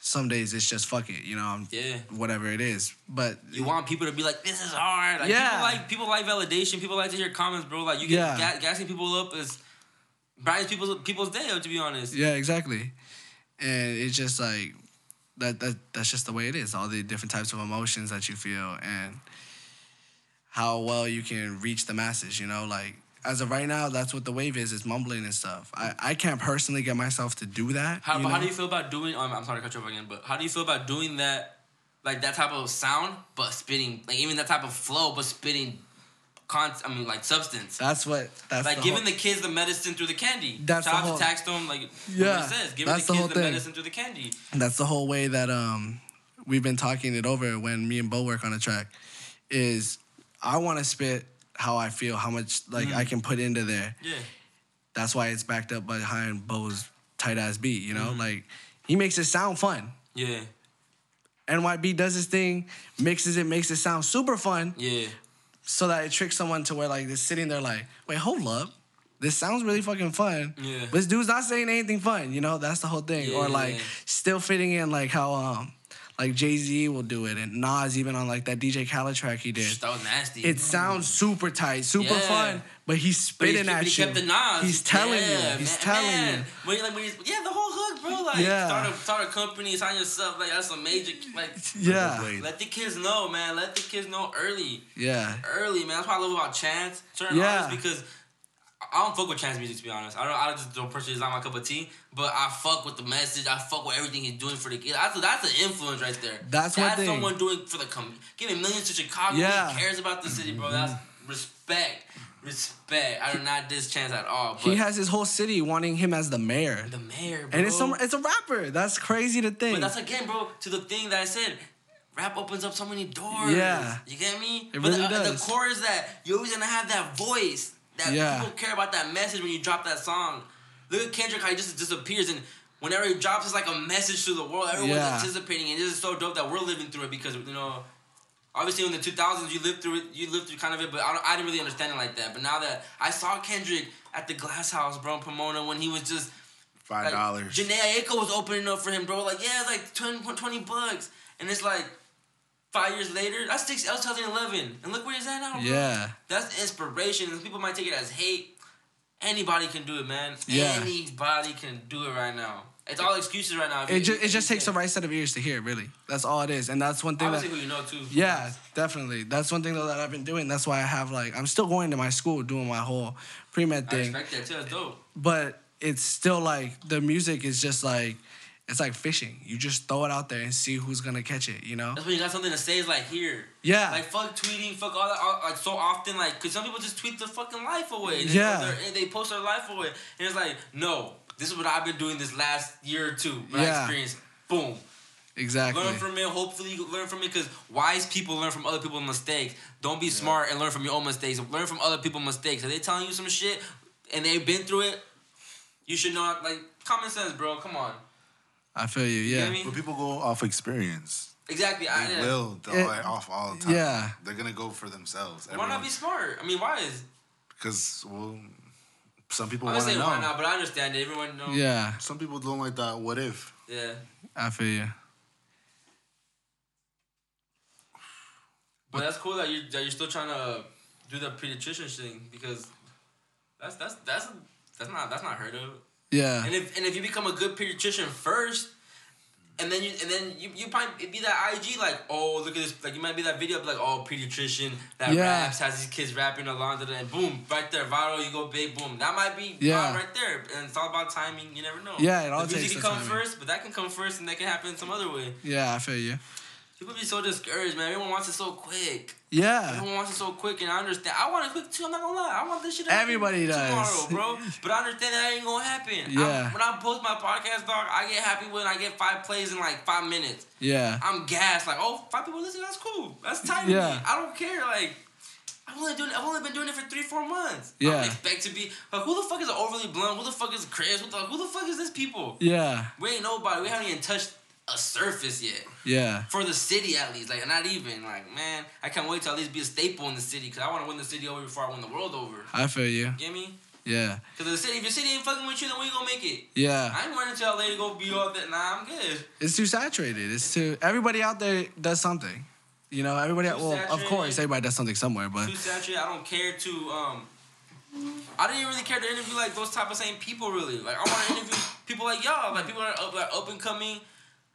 some days it's just fuck it, you know, I'm- Yeah. whatever it is. But You want people to be like, this is hard. Like, Yeah. People like people like validation. People like to hear comments, bro. Like you get Yeah. ga- gassing people up is brightens people's people's day up. To be honest. yeah, exactly, and it's just like that that that's just the way it is. All the different types of emotions that you feel and how well you can reach the masses, you know, like. As of right now, that's what the wave is, is mumbling and stuff. I, I can't personally get myself to do that. How, you how do you feel about doing? Um, I'm sorry to cut you off again, but how do you feel about doing that, like that type of sound, but spitting, like even that type of flow, but spitting, con- I mean, like substance, That's what that's like the giving whole- the kids the medicine through the candy. That's Shout the whole- to them like Yeah, it says, giving that's the the kids whole the, thing. medicine through the candy. that's the whole way that um we've been talking it over when me and Bo work on a track is I want to spit how I feel, how much like I can put into there. Yeah, That's why it's backed up behind Bo's tight ass beat, you Mm-hmm. know? Like he makes it sound fun. yeah, NYB does his thing, mixes it, makes it sound super fun yeah. so that it tricks someone to where like they're sitting there like, wait, hold up. This sounds really fucking fun. Yeah. But this dude's not saying anything fun, you know? That's the whole thing. Yeah. Or like still fitting in like how um like Jay-Z will do it and Nas even on like that DJ Khaled track he did. That was nasty. It sounds super tight, super Yeah. fun, but he's But he, spitting but at he you. kept the Nas. He's telling Yeah, you. He's man, telling man. you. When, like, when he's, yeah, the whole hook, bro. Like, Yeah. start a start a company, sign yourself. Like, that's a major. Like, Yeah. Let the kids know, man. Let the kids know early. Yeah. early, man. That's what I love about Chance, certain Yeah. artists, because I don't fuck with Chance music to be honest. I don't. I just don't personally. It's not my cup of tea. But I fuck with the message. I fuck with everything he's doing for the kids. That's that's an influence right there. That's one that's thing. someone doing for the com- giving millions to Chicago. Yeah. Cares about the city, bro. That's respect, respect. I do not diss Chance at all. But He has his whole city wanting him as the mayor. the mayor, bro. And it's some it's a rapper. That's crazy to think. But that's again, bro, to the thing that I said. Rap opens up so many doors. Yeah. You get me? It but really the, does. the core is that you're always gonna have that voice. That Yeah. people care about that message when you drop that song. Look at Kendrick how he just disappears and whenever he drops it's like a message to the world. Everyone's Yeah. anticipating and this is so dope that we're living through it because you know obviously in the 2000s you lived through it you lived through kind of it but I, don't, I didn't really understand it like that but now that i saw kendrick at the glass house bro in pomona when he was just Five Like, dollars. Jhené Aiko was opening up for him, bro. Like, yeah, it's like 20, 20 bucks. And it's like five years later, that's six, that was 2011. And look where he's at now, bro. Yeah. That's inspiration. And people might take it as hate. Anybody can do it, man. Yeah. Anybody can do it right now. It's all excuses right now. If you- It just it just takes the right set of ears to hear. Really, that's all it is, and that's one thing that. Obviously, who you know too. Yeah, definitely. That's one thing though that I've been doing. That's why I have like I'm still going to my school doing my whole pre med I thing, respect that too. That's dope. but it's still like the music is just like it's like fishing. You just throw it out there and see who's gonna catch it. You know? That's when you got something to say. Is like here. Yeah. Like fuck tweeting, fuck all that. All, like so often, like cause some people just tweet their fucking life away. They Yeah. post their- they post their life away, and it's like, no, this is what I've been doing this last year or two. What I Yeah. experienced. Boom. Exactly. Learn from it. Hopefully, you learn from it because wise people learn from other people's mistakes. Don't be smart and learn from your own mistakes. Learn from other people's mistakes. If they telling you some shit and they've been through it, you should know. Like common sense, bro. Come on. I feel you. You know Yeah. I mean? But people go off experience. Exactly. They I, yeah. will go It- off all the time. yeah. They're gonna go for themselves. Why not be smart? I mean, why is? Because well, some people I'm want not to saying why not, but I understand it. Everyone knows. Yeah. Some people don't like that. What if? Yeah. I feel you. But that's cool that you that you're still trying to do the pediatrician thing because that's that's that's that's not that's not heard of. Yeah. And if and if you become a good pediatrician first, and then you and then you you might be that IG like oh look at this like you might be that video like oh pediatrician that Yeah. raps has these kids rapping along and boom right there viral you go big boom that might be Yeah. right there and it's all about timing you never know Yeah, it all the music takes can the come timing. first but that can come first and that can happen some other way Yeah. I feel you. people be so discouraged man everyone wants it so quick Yeah. Everyone wants it so quick, and I understand. I want it quick too. I'm not gonna lie. I want this shit. Everybody does. tomorrow, bro. But I understand that ain't gonna happen. Yeah. when I post my podcast, dog, I get happy when I get five plays in like five minutes. Yeah. I'm gassed. Like, oh, five people listen. That's cool. That's tight. Yeah. I don't care. Like. I've only doing. I've only been doing it for three, four months. I Yeah. don't expect to be. Like, who the fuck is overly blunt? Who the fuck is Chris? Who the, who the fuck is this people? Yeah. We ain't nobody. We haven't even touched a surface yet Yeah. for the city at least. Like not even like man, I can't wait to at least be a staple in the city because I want to win the city over before I win the world over. I feel you. Get me? Yeah. Because the city, if your city ain't fucking with you, then we gonna make it? Yeah. I ain't running to LA to go be all that. Nah, I'm good. It's too saturated. It's too. Everybody out there does something. You know, everybody. Too well, of course, everybody does something somewhere, but Too saturated. I don't care to um. I didn't really care to interview like those type of same people really. Like I want to interview people like y'all, like people that are up, like up and coming.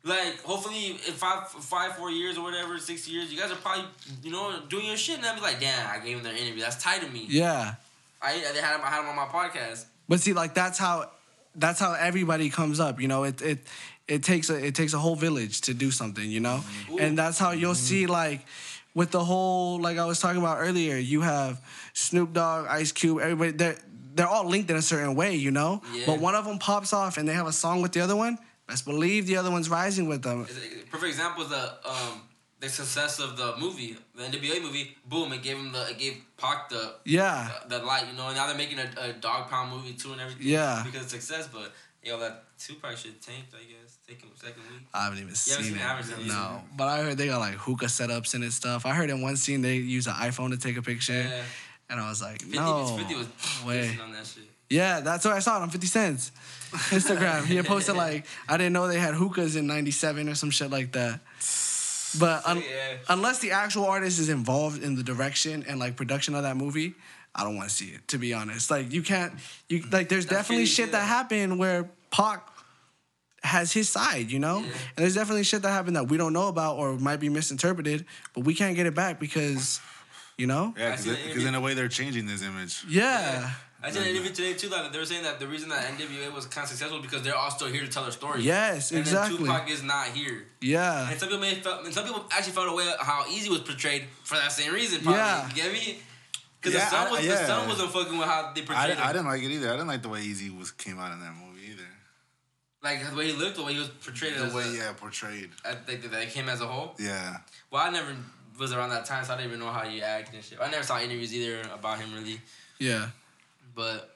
Like hopefully in five, five, four years or whatever, six years, you guys are probably you know doing your shit, and I'll be like, damn, I gave them their interview. That's tight to me. yeah. I they had him, I had him on my podcast. But see, like that's how, that's how everybody comes up. You know, it it it takes a it takes a whole village to do something. You know, mm-hmm. and that's how you'll mm-hmm. see like. With the whole, like I was talking about earlier, you have Snoop Dogg, Ice Cube, everybody. They're they're all linked in a certain way, you know. Yeah. But one of them pops off, and they have a song with the other one. Best believe the other one's rising with them. Perfect example is the um the success of the movie, the NWA movie. Boom! It gave him the it gave Pac the Yeah. the, the light. You know, and now they're making a, a Dogg Pound movie too and everything. Yeah. Because of success, but yo, that Tupac should tanked. I guess taking second week. I haven't even haven't seen seen it. Seen no, but I heard they got like hookah setups in it stuff. I heard in one scene they use an iPhone to take a picture, Yeah. and I was like, 50, no 50 was way. on that shit. Yeah, that's what I saw it on 50 Cents Instagram. he had posted like, I didn't know they had hookahs in '97 or some shit like that. But un- yeah. unless the actual artist is involved in the direction and like production of that movie, I don't want to see it. To be honest, like you can't, you like there's That's definitely shit too. that happened where Pac has his side, you know, Yeah. and there's definitely shit that happened that we don't know about or might be misinterpreted, but we can't get it back because, you know, Yeah, I see the because in a way they're changing this image. yeah. I did an interview today too that they were saying that the reason that NWA was kind of successful because they're all still here to tell their story. Yes, and exactly. Then Tupac is not here. Yeah. And some people may felt, and some people actually felt away how Eazy was portrayed for that same reason. Probably. Yeah. You get me? Because Yeah, the son I- was the yeah. son wasn't fucking with how they I, portrayed I him. didn't like it either. I didn't like the way Eazy was came out in that movie either. Like the way he looked, the way he was portrayed The as way a, yeah portrayed. I think that him as a whole. Yeah. Well, I never was around that time, so I didn't even know how you act and shit. I never saw interviews either about him really, Yeah. But.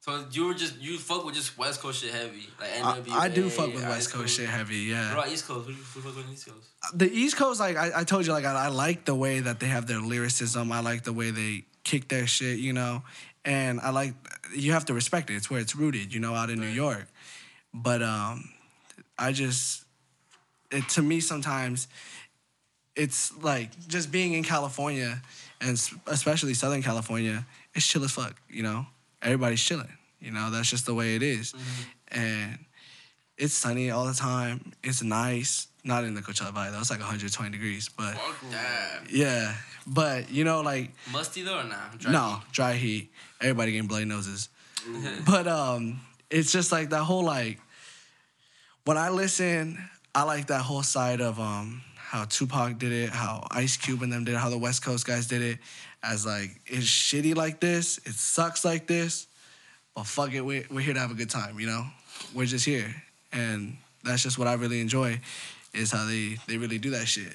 So you were just you fuck with just West Coast shit heavy like I, NWA. I do fuck with West Coast Cube. shit heavy, yeah. What about East Coast? Who do you who fuck with East Coast? The East Coast, like I, I told you, like I, I like the way that they have their lyricism. I like the way they kick their shit, you know. and I like you have to respect it. It's where it's rooted, you know, out in New York. But um, I just it to me sometimes it's like just being in California and especially Southern California, it's chill as fuck, you know. Everybody's chilling, you know. That's just the way it is. and it's sunny all the time. It's nice. Not in the Coachella Valley though. It's like 120 degrees, but yeah. But you know, like Musty though or nah? Dry no heat? dry heat. Everybody getting bloody noses. but um, it's just like that whole like when I listen, I like that whole side of um how Tupac did it, how Ice Cube and them did it, how the West Coast guys did it. As like it's shitty like this, it sucks like this, but fuck it, we're, we're here to have a good time, you know. We're just here, and that's just what I really enjoy, is how they they really do that shit.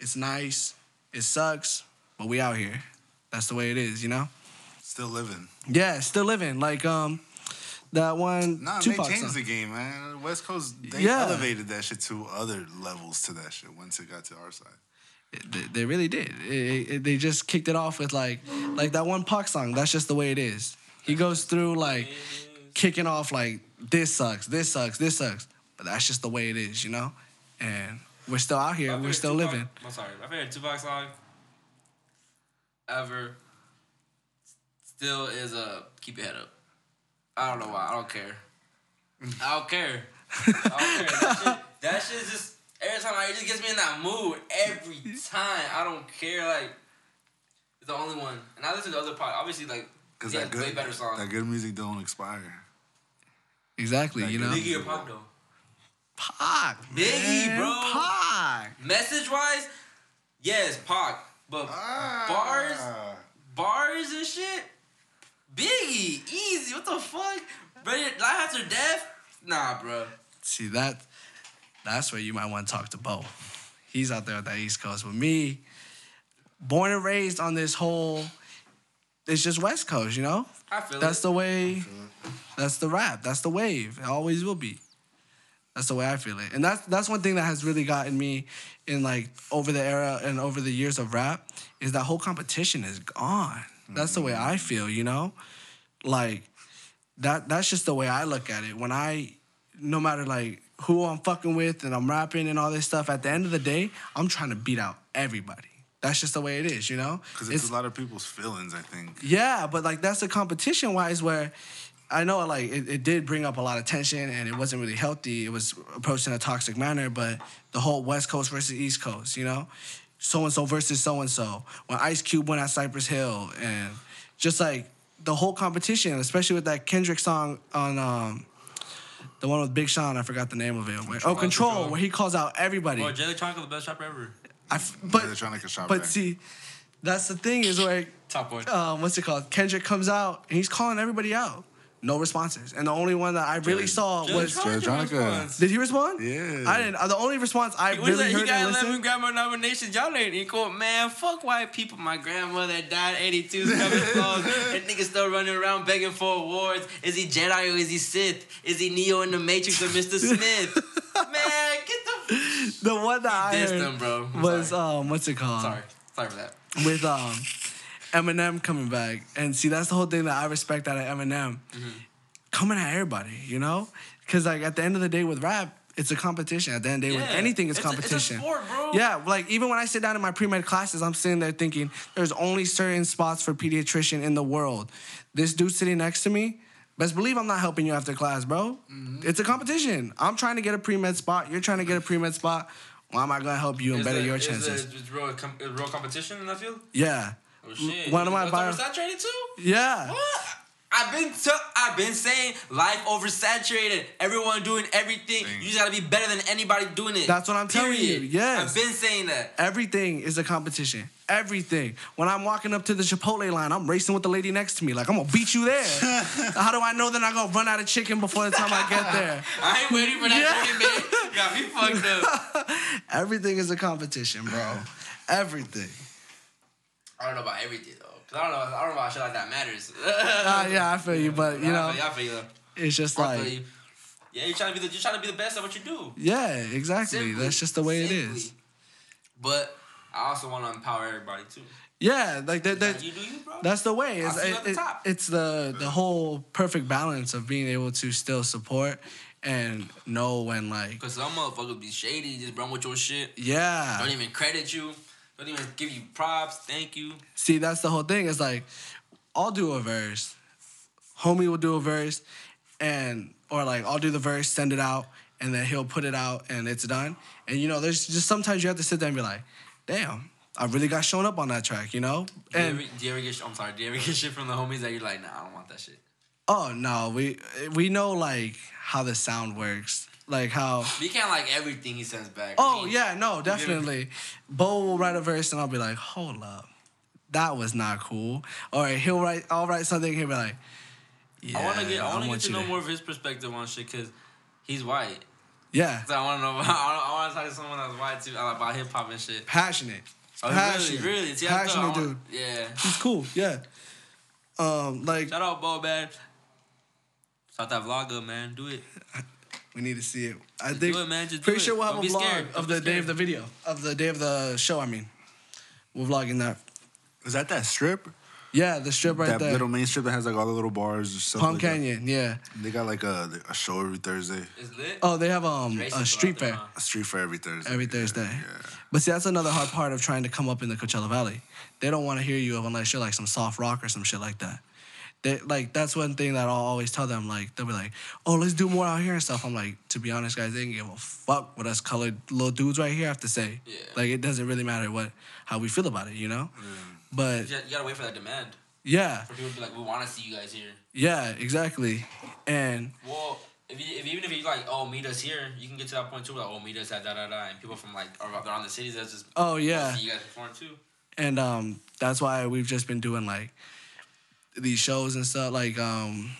It's nice, it sucks, but we out here. That's the way it is, you know. Still living. Yeah, still living. Like um that one Nah, Tupac they changed song. the game, man. West Coast, they Yeah. elevated that shit to other levels to that shit once it got to our side. They, really did. It- it- they just kicked it off with like like that one Pac song. That's just the way it is. He goes through like kicking off like this sucks, this sucks, this sucks. But that's just the way it is, you know. And we're still out here. We're still Tupac- living. I'm sorry. My favorite Tupac song ever still is uh, Keep Your Head Up. I don't know why. I don't care. I don't care. I don't care. That shit, that shit is just every time I, it just gets me in that mood. Every time. I don't care. Like it's the only one. And I listen to other pod. Obviously, like Because he that has way good, better songs. that good music don't expire. Exactly, Like you know. Biggie or Pac though. Pac, Biggie, man, bro. Pac. Message wise, yes, Pac. But ah. bars, bars and shit. Biggie, easy. What the fuck? Ready life after death? Nah, bro. See that that's where you might want to talk to Bo. He's out there at that East Coast. With me, born and raised on this whole it's just West Coast, you know? I feel That's it. the way that's the rap. That's the wave. It always will be. That's the way I feel it. And that's that's one thing that has really gotten me in like over the era and over the years of rap is that whole competition is gone. That's the way I feel, you know? Like that that's just the way I look at it. When I no matter like who I'm fucking with and I'm rapping and all this stuff, at the end of the day, I'm trying to beat out everybody. That's just the way it is, you know? Because it's, a lot of people's feelings, I think. Yeah, but like that's the competition wise where I know like it, it did bring up a lot of tension and it wasn't really healthy. It was approached in a toxic manner, but the whole West Coast versus East Coast, you know? So and so versus so and so. When Ice Cube went at Cypress Hill and just like the whole competition, especially with that Kendrick song on um the one with Big Sean, I forgot the name of it. Where, oh, Control, Control. where he calls out everybody. Bro, Jay Electronica the best rapper ever. I f- but Electronica shot but back. see, that's the thing is where Top boy. um, what's it called? Kendrick comes out and he's calling everybody out. No responses. And the only one that I really saw Jay was. Electronica Electronica. Did he respond? Yeah. I didn't. uh, The only response I What is really that? heard He got and 11 listened. Grammy nominations. Y'all ain't equal. Man, fuck white people. My grandmother died 82 is coming close. That nigga still running around begging for awards. Is he Jedi or is he Sith? Is he Neo in the Matrix or Mr. Smith? Man, get the. The one that I heard him, bro. I'm was sorry. um, what's it called? Sorry. Sorry for that. With um, Eminem coming back, and see that's the whole thing that I respect out of Eminem, Mm-hmm. coming at everybody, you know, because like at the end of the day with rap, it's a competition. At the end of the day with anything, it's, It's a- it's a competition. sport, bro. Yeah, like even when I sit down in my pre med classes, I'm sitting there thinking there's only certain spots for pediatrician in the world. This dude sitting next to me. Best believe I'm not helping you after class, bro. Mm-hmm. It's a competition. I'm trying to get a pre med spot. You're trying to get a pre med spot. Why am I gonna help you and Is better it- your is chances? Is real, com- real competition in that field? Yeah. Oh shit. One of my It's bio- oversaturated too? Yeah. What? I've been t- I've been saying life oversaturated. Everyone doing everything. You just gotta be better than anybody doing it. That's what I'm telling you. Period. Yes. I've been saying that. Everything is a competition. Everything. When I'm walking up to the Chipotle line, I'm racing with the lady next to me. Like, I'm gonna beat you there. How do I know that I'm gonna run out of chicken before the time I get there? I ain't waiting for that Yeah. chicken, man. You got me fucked up. Everything is a competition, bro. Everything. I don't know about everything though. Cause I don't know. I don't know about shit like that matters. Uh, yeah, I feel you, but you know, I feel you. I feel you. it's just I feel like, you. Yeah, you're trying to be the you're trying to be the best at what you do. yeah, exactly. Simply. That's just the way it Simply. is. But I also want to empower everybody too. Yeah, like that. that you do you, bro. that's the way. It's, it- the it- top. it's the the whole perfect balance of being able to still support and know when like Cause some motherfuckers be shady, just run with your shit. yeah. Don't even credit you. Don't even give you props. Thank you. See, that's the whole thing. It's like I'll do a verse, homie will do a verse, and or like I'll do the verse, send it out, and then he'll put it out, and it's done. And you know, there's just sometimes you have to sit there and be like, damn. I really got shown up on that track, you know? Do you, And ever, do you ever get? I'm sorry. Do you ever get shit from the homies that you're like, nah, I don't want that shit. oh no, we we know like how the sound works. Like how you can't like everything he sends back. Oh I mean, yeah, no, definitely. Bo will write a verse and I'll be like, hold up, that was not cool. Or he'll write, I'll write something. He'll be like, yeah, I want to get. I want to get to know more of his perspective on shit because he's white. Yeah, So I want to know. I want to talk to someone that's white too uh, about hip hop and shit. passionate, Oh, passionate, really, really. See. I passionate want- dude. Yeah. He's cool. Yeah. Um, like Shout out, Bo, man. Start that vlog up, man. Do it. We need to see it. I Just think do it, man. Just do pretty it. sure we'll have Don't a vlog scared. of Don't the day of the video of the day of the show. I mean, we're vlogging that. Is that that strip? Yeah, the strip right that there, little main strip that has like all the little bars and stuff. Palm like that? Canyon. Yeah. They got like a, a show every Thursday. It's lit. Oh, they have um a out street there, fair. huh? A street fair every Thursday. every Yeah, Thursday. Yeah. But see, that's another hard part of trying to come up in the Coachella Valley. They don't want to hear you unless you're like some soft rock or some shit like that. They like that's one thing that I'll always tell them. Like they'll be like, "Oh, let's do more out here and stuff." I'm like, to be honest, guys, they didn't give a fuck what us colored little dudes right here have to say. Yeah. Like it doesn't really matter what how we feel about it, you know. But You, gotta wait for that demand yeah, for people to be like, we want to see you guys here. yeah, exactly. And Well, if, you, if even if you like, oh, meet us here, you can get to that point too. Like, oh, meet us at da da da, and people from like around around the cities that's just oh yeah, see you guys perform too. and um, that's why we've just been doing like these shows and stuff. Like um,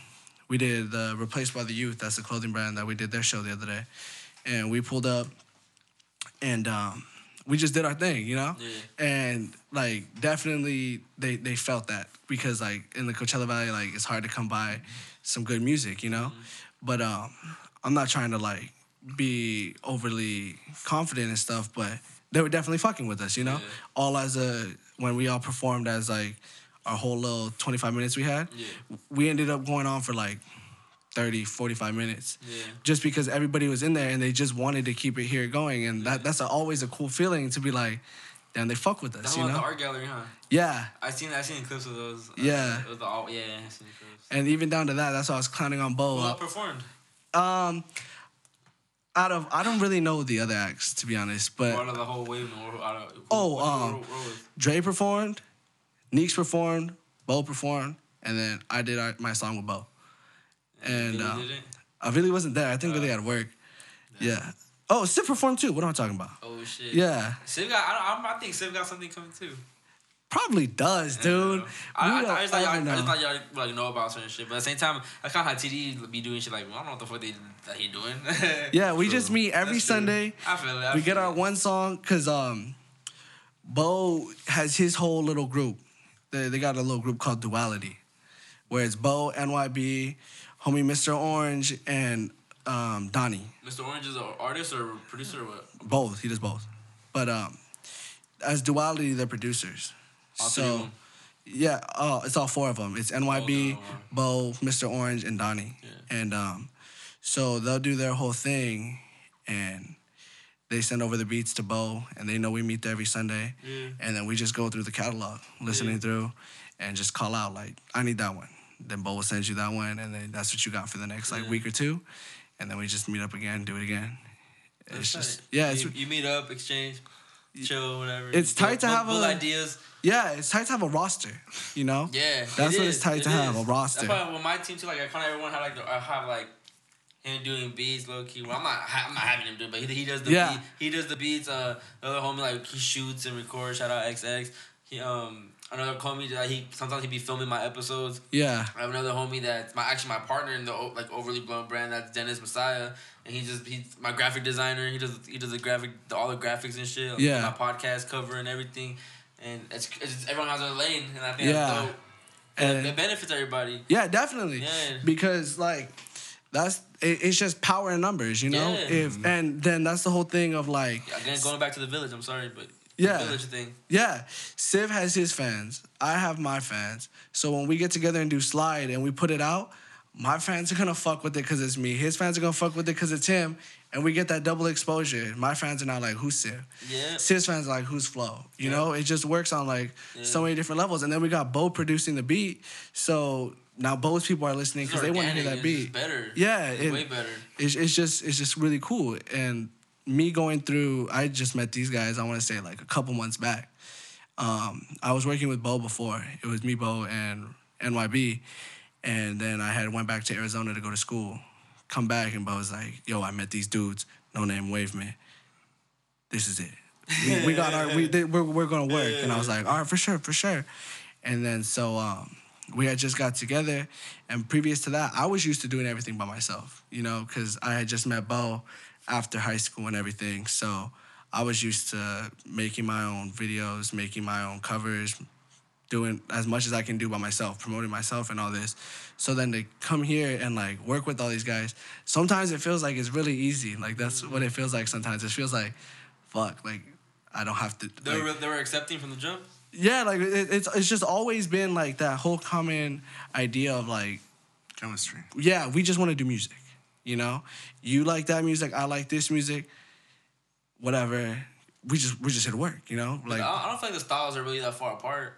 we did the Replaced by the Youth. That's the clothing brand that we did their show the other day, and we pulled up, and um, we just did our thing, you know. Yeah. And like definitely they they felt that because like in the Coachella Valley, like it's hard to come by some good music, you know. But um, I'm not trying to like be overly confident and stuff, but they were definitely fucking with us, you know. Yeah. All as a when we all performed as like our whole little 25 minutes we had, Yeah. we ended up going on for like 30, 45 minutes. Yeah. Just because everybody was in there and they just wanted to keep it here going. And that, that's a, always a cool feeling to be like, damn, they fuck with us, That's you about the know? art gallery, huh? Yeah. I seen I seen clips of those. uh, Yeah. The all, yeah, I seen clips. And even down to that, that's why I was clowning on Bo. Who all performed? Um, out of, I don't really know the other acts, to be honest, but Out of the whole wave, out of, Oh, um, who- who was- Dre performed, Neeks performed, Bo performed, and then I did our, my song with Bo. And uh, it? I really wasn't there. I think really had work. Yeah. Oh, Sid performed too. What am I talking about? Oh shit. Yeah. Civ got. I, I, I think Civ got something coming too. Probably does, dude. I, I, I, just thought y'all, ever I just know. thought y'all like know about certain shit, but at the same time, I kind of how TD be doing shit like well, I don't know what the fuck they that he doing. Yeah, we just meet every That's true. Sunday. I feel it. I we feel get our one song because um, Bo has his whole little group. They, they got a little group called Duality, where it's Bo, NYB, homie Mr. Orange, and um, Donnie. Mr. Orange is an artist or producer or what? Both. He does both. But um, as Duality, they're producers. All so yeah, uh, it's all four of them. It's NYB, Bo, Mr. Orange, and Donnie. Yeah. And um, so they'll do their whole thing, and they send over the beats to Bo, and they know we meet there every Sunday, Yeah. and then we just go through the catalog, listening Yeah. through, and just call out like, I need that one. Then Bo will send you that one, and then that's what you got for the next like Yeah. week or two, and then we just meet up again, do it again. It's That's just yeah, it's you, you meet up, exchange, chill, whatever. It's tight to have a- ideas. yeah, it's tight to have a roster, you know. Yeah, That's it what is, it's tight it to have, a roster. That's why with my team too, like I kind of everyone had like the, I have like him doing beats, low key. Well, I'm not ha- I'm not having him do, it, but he, he does the Yeah. beat, he does the beats. Uh, the other homie like he shoots and records. Shout out XX. He um another homie that he sometimes he be filming my episodes. Yeah, I have another homie that's my actually my partner in the like Overly Blunt brand. That's Dennis Messiah, and he just he's my graphic designer. He does he does the graphic the, all the graphics and shit. Yeah. my podcast cover and everything, and it's, it's everyone has their lane, and I think Yeah. that's dope. And And- it benefits everybody. yeah, definitely. Yeah. Because like, that's it, it's just power in numbers, you know. Yeah. If mm-hmm. and then that's the whole thing of like, Again, going back to the village. I'm sorry, but Yeah. Village thing. Yeah, Civ has his fans. I have my fans. So when we get together and do slide and we put it out, my fans are gonna fuck with it because it's me. His fans are gonna fuck with it because it's him, and we get that double exposure. My fans are not like who's Civ. Yeah. Civ's fans are like who's Flo. You Yeah. know, it just works on like so many different levels. And then we got Bo producing the beat, so now both people are listening because they want to hear that beat. It's better. Yeah, It's it- way better. it's, it's just it's just really cool. And me going through i just met these guys i want to say like a couple months back. Um, i was working with bo before. It was me bo and nyb and then i had went back to arizona to go to school. Come back and bo was like yo i met these dudes. Knowname Wavement this is it. We, we got our we they, we're, we're gonna work. And i was like all right for sure for sure. And then so um, we had just got together and previous to that i was used to doing everything by myself you know because i had just met bo after high school and everything so i was used to making my own videos making my own covers doing as much as i can do by myself promoting myself and all this. So then to come here and like work with all these guys sometimes it feels like it's really easy. Like that's what it feels like sometimes. It feels like fuck like i don't have to They like- were they were accepting from the jump. Yeah, like it, it's it's just always been like that whole common idea of like, Chemistry. yeah, we just want to do music. You know, you like that music, I like this music, whatever. We just we just here to work. You know, like I, I don't feel like the styles are really that far apart.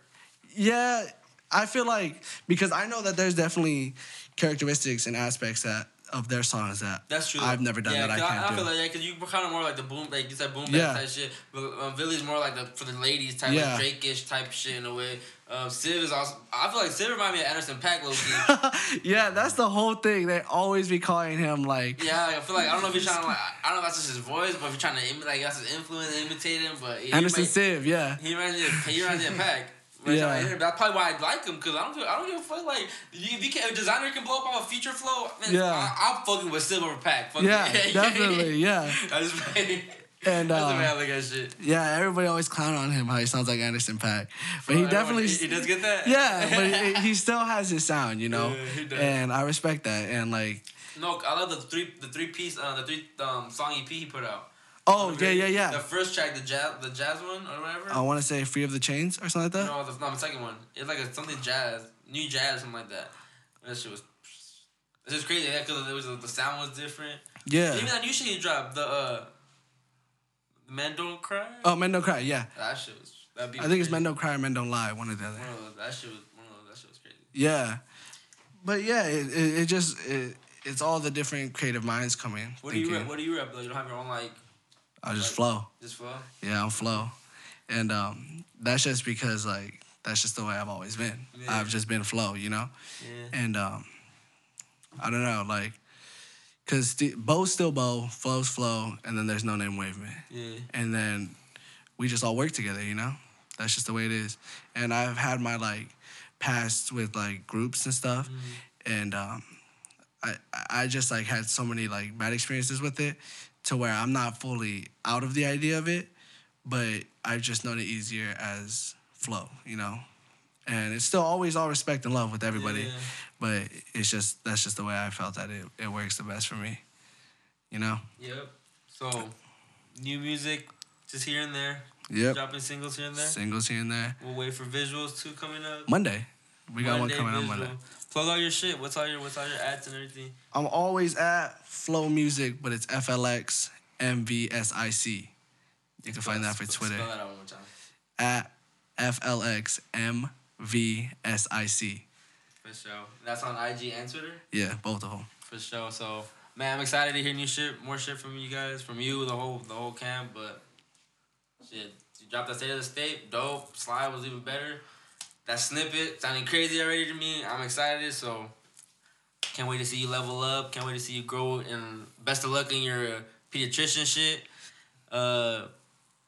yeah, I feel like because I know that there's definitely characteristics and aspects that of their songs that That's true. I've never done yeah, that I can't I, do. feel like yeah, because you were kind of more like the boom, like you said, boom Yeah. type shit. But um, Villy's more like the for the ladies type, Yeah. like Drake-ish type shit in a way. Um, Civ is also. I feel like Civ remind me of Anderson Paak low key. yeah, that's the whole thing. They always be calling him like yeah, like, I feel like I don't know if you're trying to like I don't know if that's just his voice, but if you're trying to imitate, like that's his influence, imitate him. But he Anderson might- Civ. Yeah, He reminds me of he reminds me of Pac. But Yeah. yeah. That's probably why I like him because I don't I don't give a fuck like you, if, you can, if Desiigner can blow up off a Future flow, man, Yeah. I, I'm fucking with Silver Pack. Fuck yeah, it. definitely, yeah. I just And that's the uh, way I look at shit. Yeah, everybody always clown on him how he sounds like Anderson Paak, but he definitely he, he does get that. yeah, but he, he still has his sound, you know, Yeah, he does. and I respect that. And like, no, I love the three the three piece uh, the three um, song EP he put out. Oh yeah, yeah, yeah. The first track, the jazz the jazz one or whatever. I want to say "Free of the Chains" or something like that. no, the, no, the second one. It's like a, something jazz, new jazz, something like that. That shit was. It's just crazy, yeah, because it was the sound was different. Yeah. Even that new shit he dropped, the uh, Men Don't Cry. Oh, Men Don't Cry. Yeah, That shit was. That beat I think it's Men Don't Cry, or Men Don't Lie, one or the other. One of those, that shit was one of those. That shit was crazy. Yeah, but yeah, it it, it just it, it's all the different creative minds coming. What do you thinking, rap? What do you rap? Like, you don't have your own like I just like- flow. just flow. Yeah, I'm flow, and um, that's just because like that's just the way I've always been. Yeah. I've just been flow, you know. Yeah. And um, I don't know, like, cause the, Bo's still Bo, Flo's Flo, and then there's Knowname Wavement, Yeah. and then we just all work together, you know. That's just the way it is. And I've had my like past with like groups and stuff, and um, I I just like had so many like bad experiences with it, to where I'm not fully out of the idea of it, but I've just known it easier as flow, you know. And it's still always all respect and love with everybody, Yeah. but it's just that's just the way I felt that it, it works the best for me, you know. Yep. So, new music, just here and there. Yep. Dropping singles here and there. Singles here and there. We'll wait for visuals too coming up. Monday, we got Monday one coming on. Monday. Plug all your shit. What's all your What's all your ads and everything? I'm always at Flo Music, but it's FLX MVSIC. You can find that for Twitter Spell that out one more time. at FLX MVSIC. For sure. That's on IG and Twitter. Yeah, both of them. For sure. So, man, I'm excited to hear new shit, more shit from you guys, from you, the whole the whole camp. But shit, you dropped that state of the state, dope. Slide was even better. That snippet sounding crazy already to me. I'm excited. So, can't wait to see you level up. Can't wait to see you grow. And best of luck in your pediatrician shit. Uh,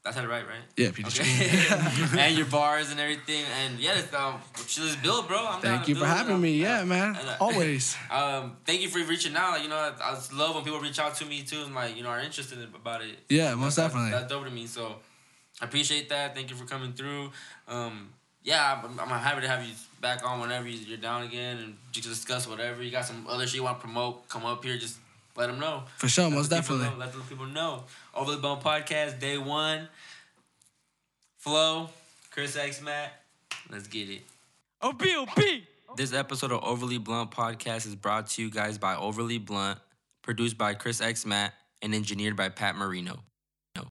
that's how to write, right? Yeah, pediatrician. Okay. and your bars and everything. And yeah, it's, um, let's build, bro. I'm Thank you for having I'm- me. Yeah, man. uh, Always. um, thank you for reaching out. Like, you know, I, I love when people reach out to me too and like, you know, are interested about it. Yeah, most That's- definitely. That's, dope to me. So I appreciate that. Thank you for coming through. Um, yeah, I'm, I'm happy to have you back on whenever you- you're down again and just discuss whatever. You got some other shit you want to promote, come up here, just let them know. For sure, Let most people definitely. know, let the people know. Overly Blunt Podcast, day one. Flo, Chris X Matt. Let's get it. OBOB. This episode of Overly Blunt podcast is brought to you guys by Overly Blunt, produced by Chris X Matt, and engineered by Pat Marino.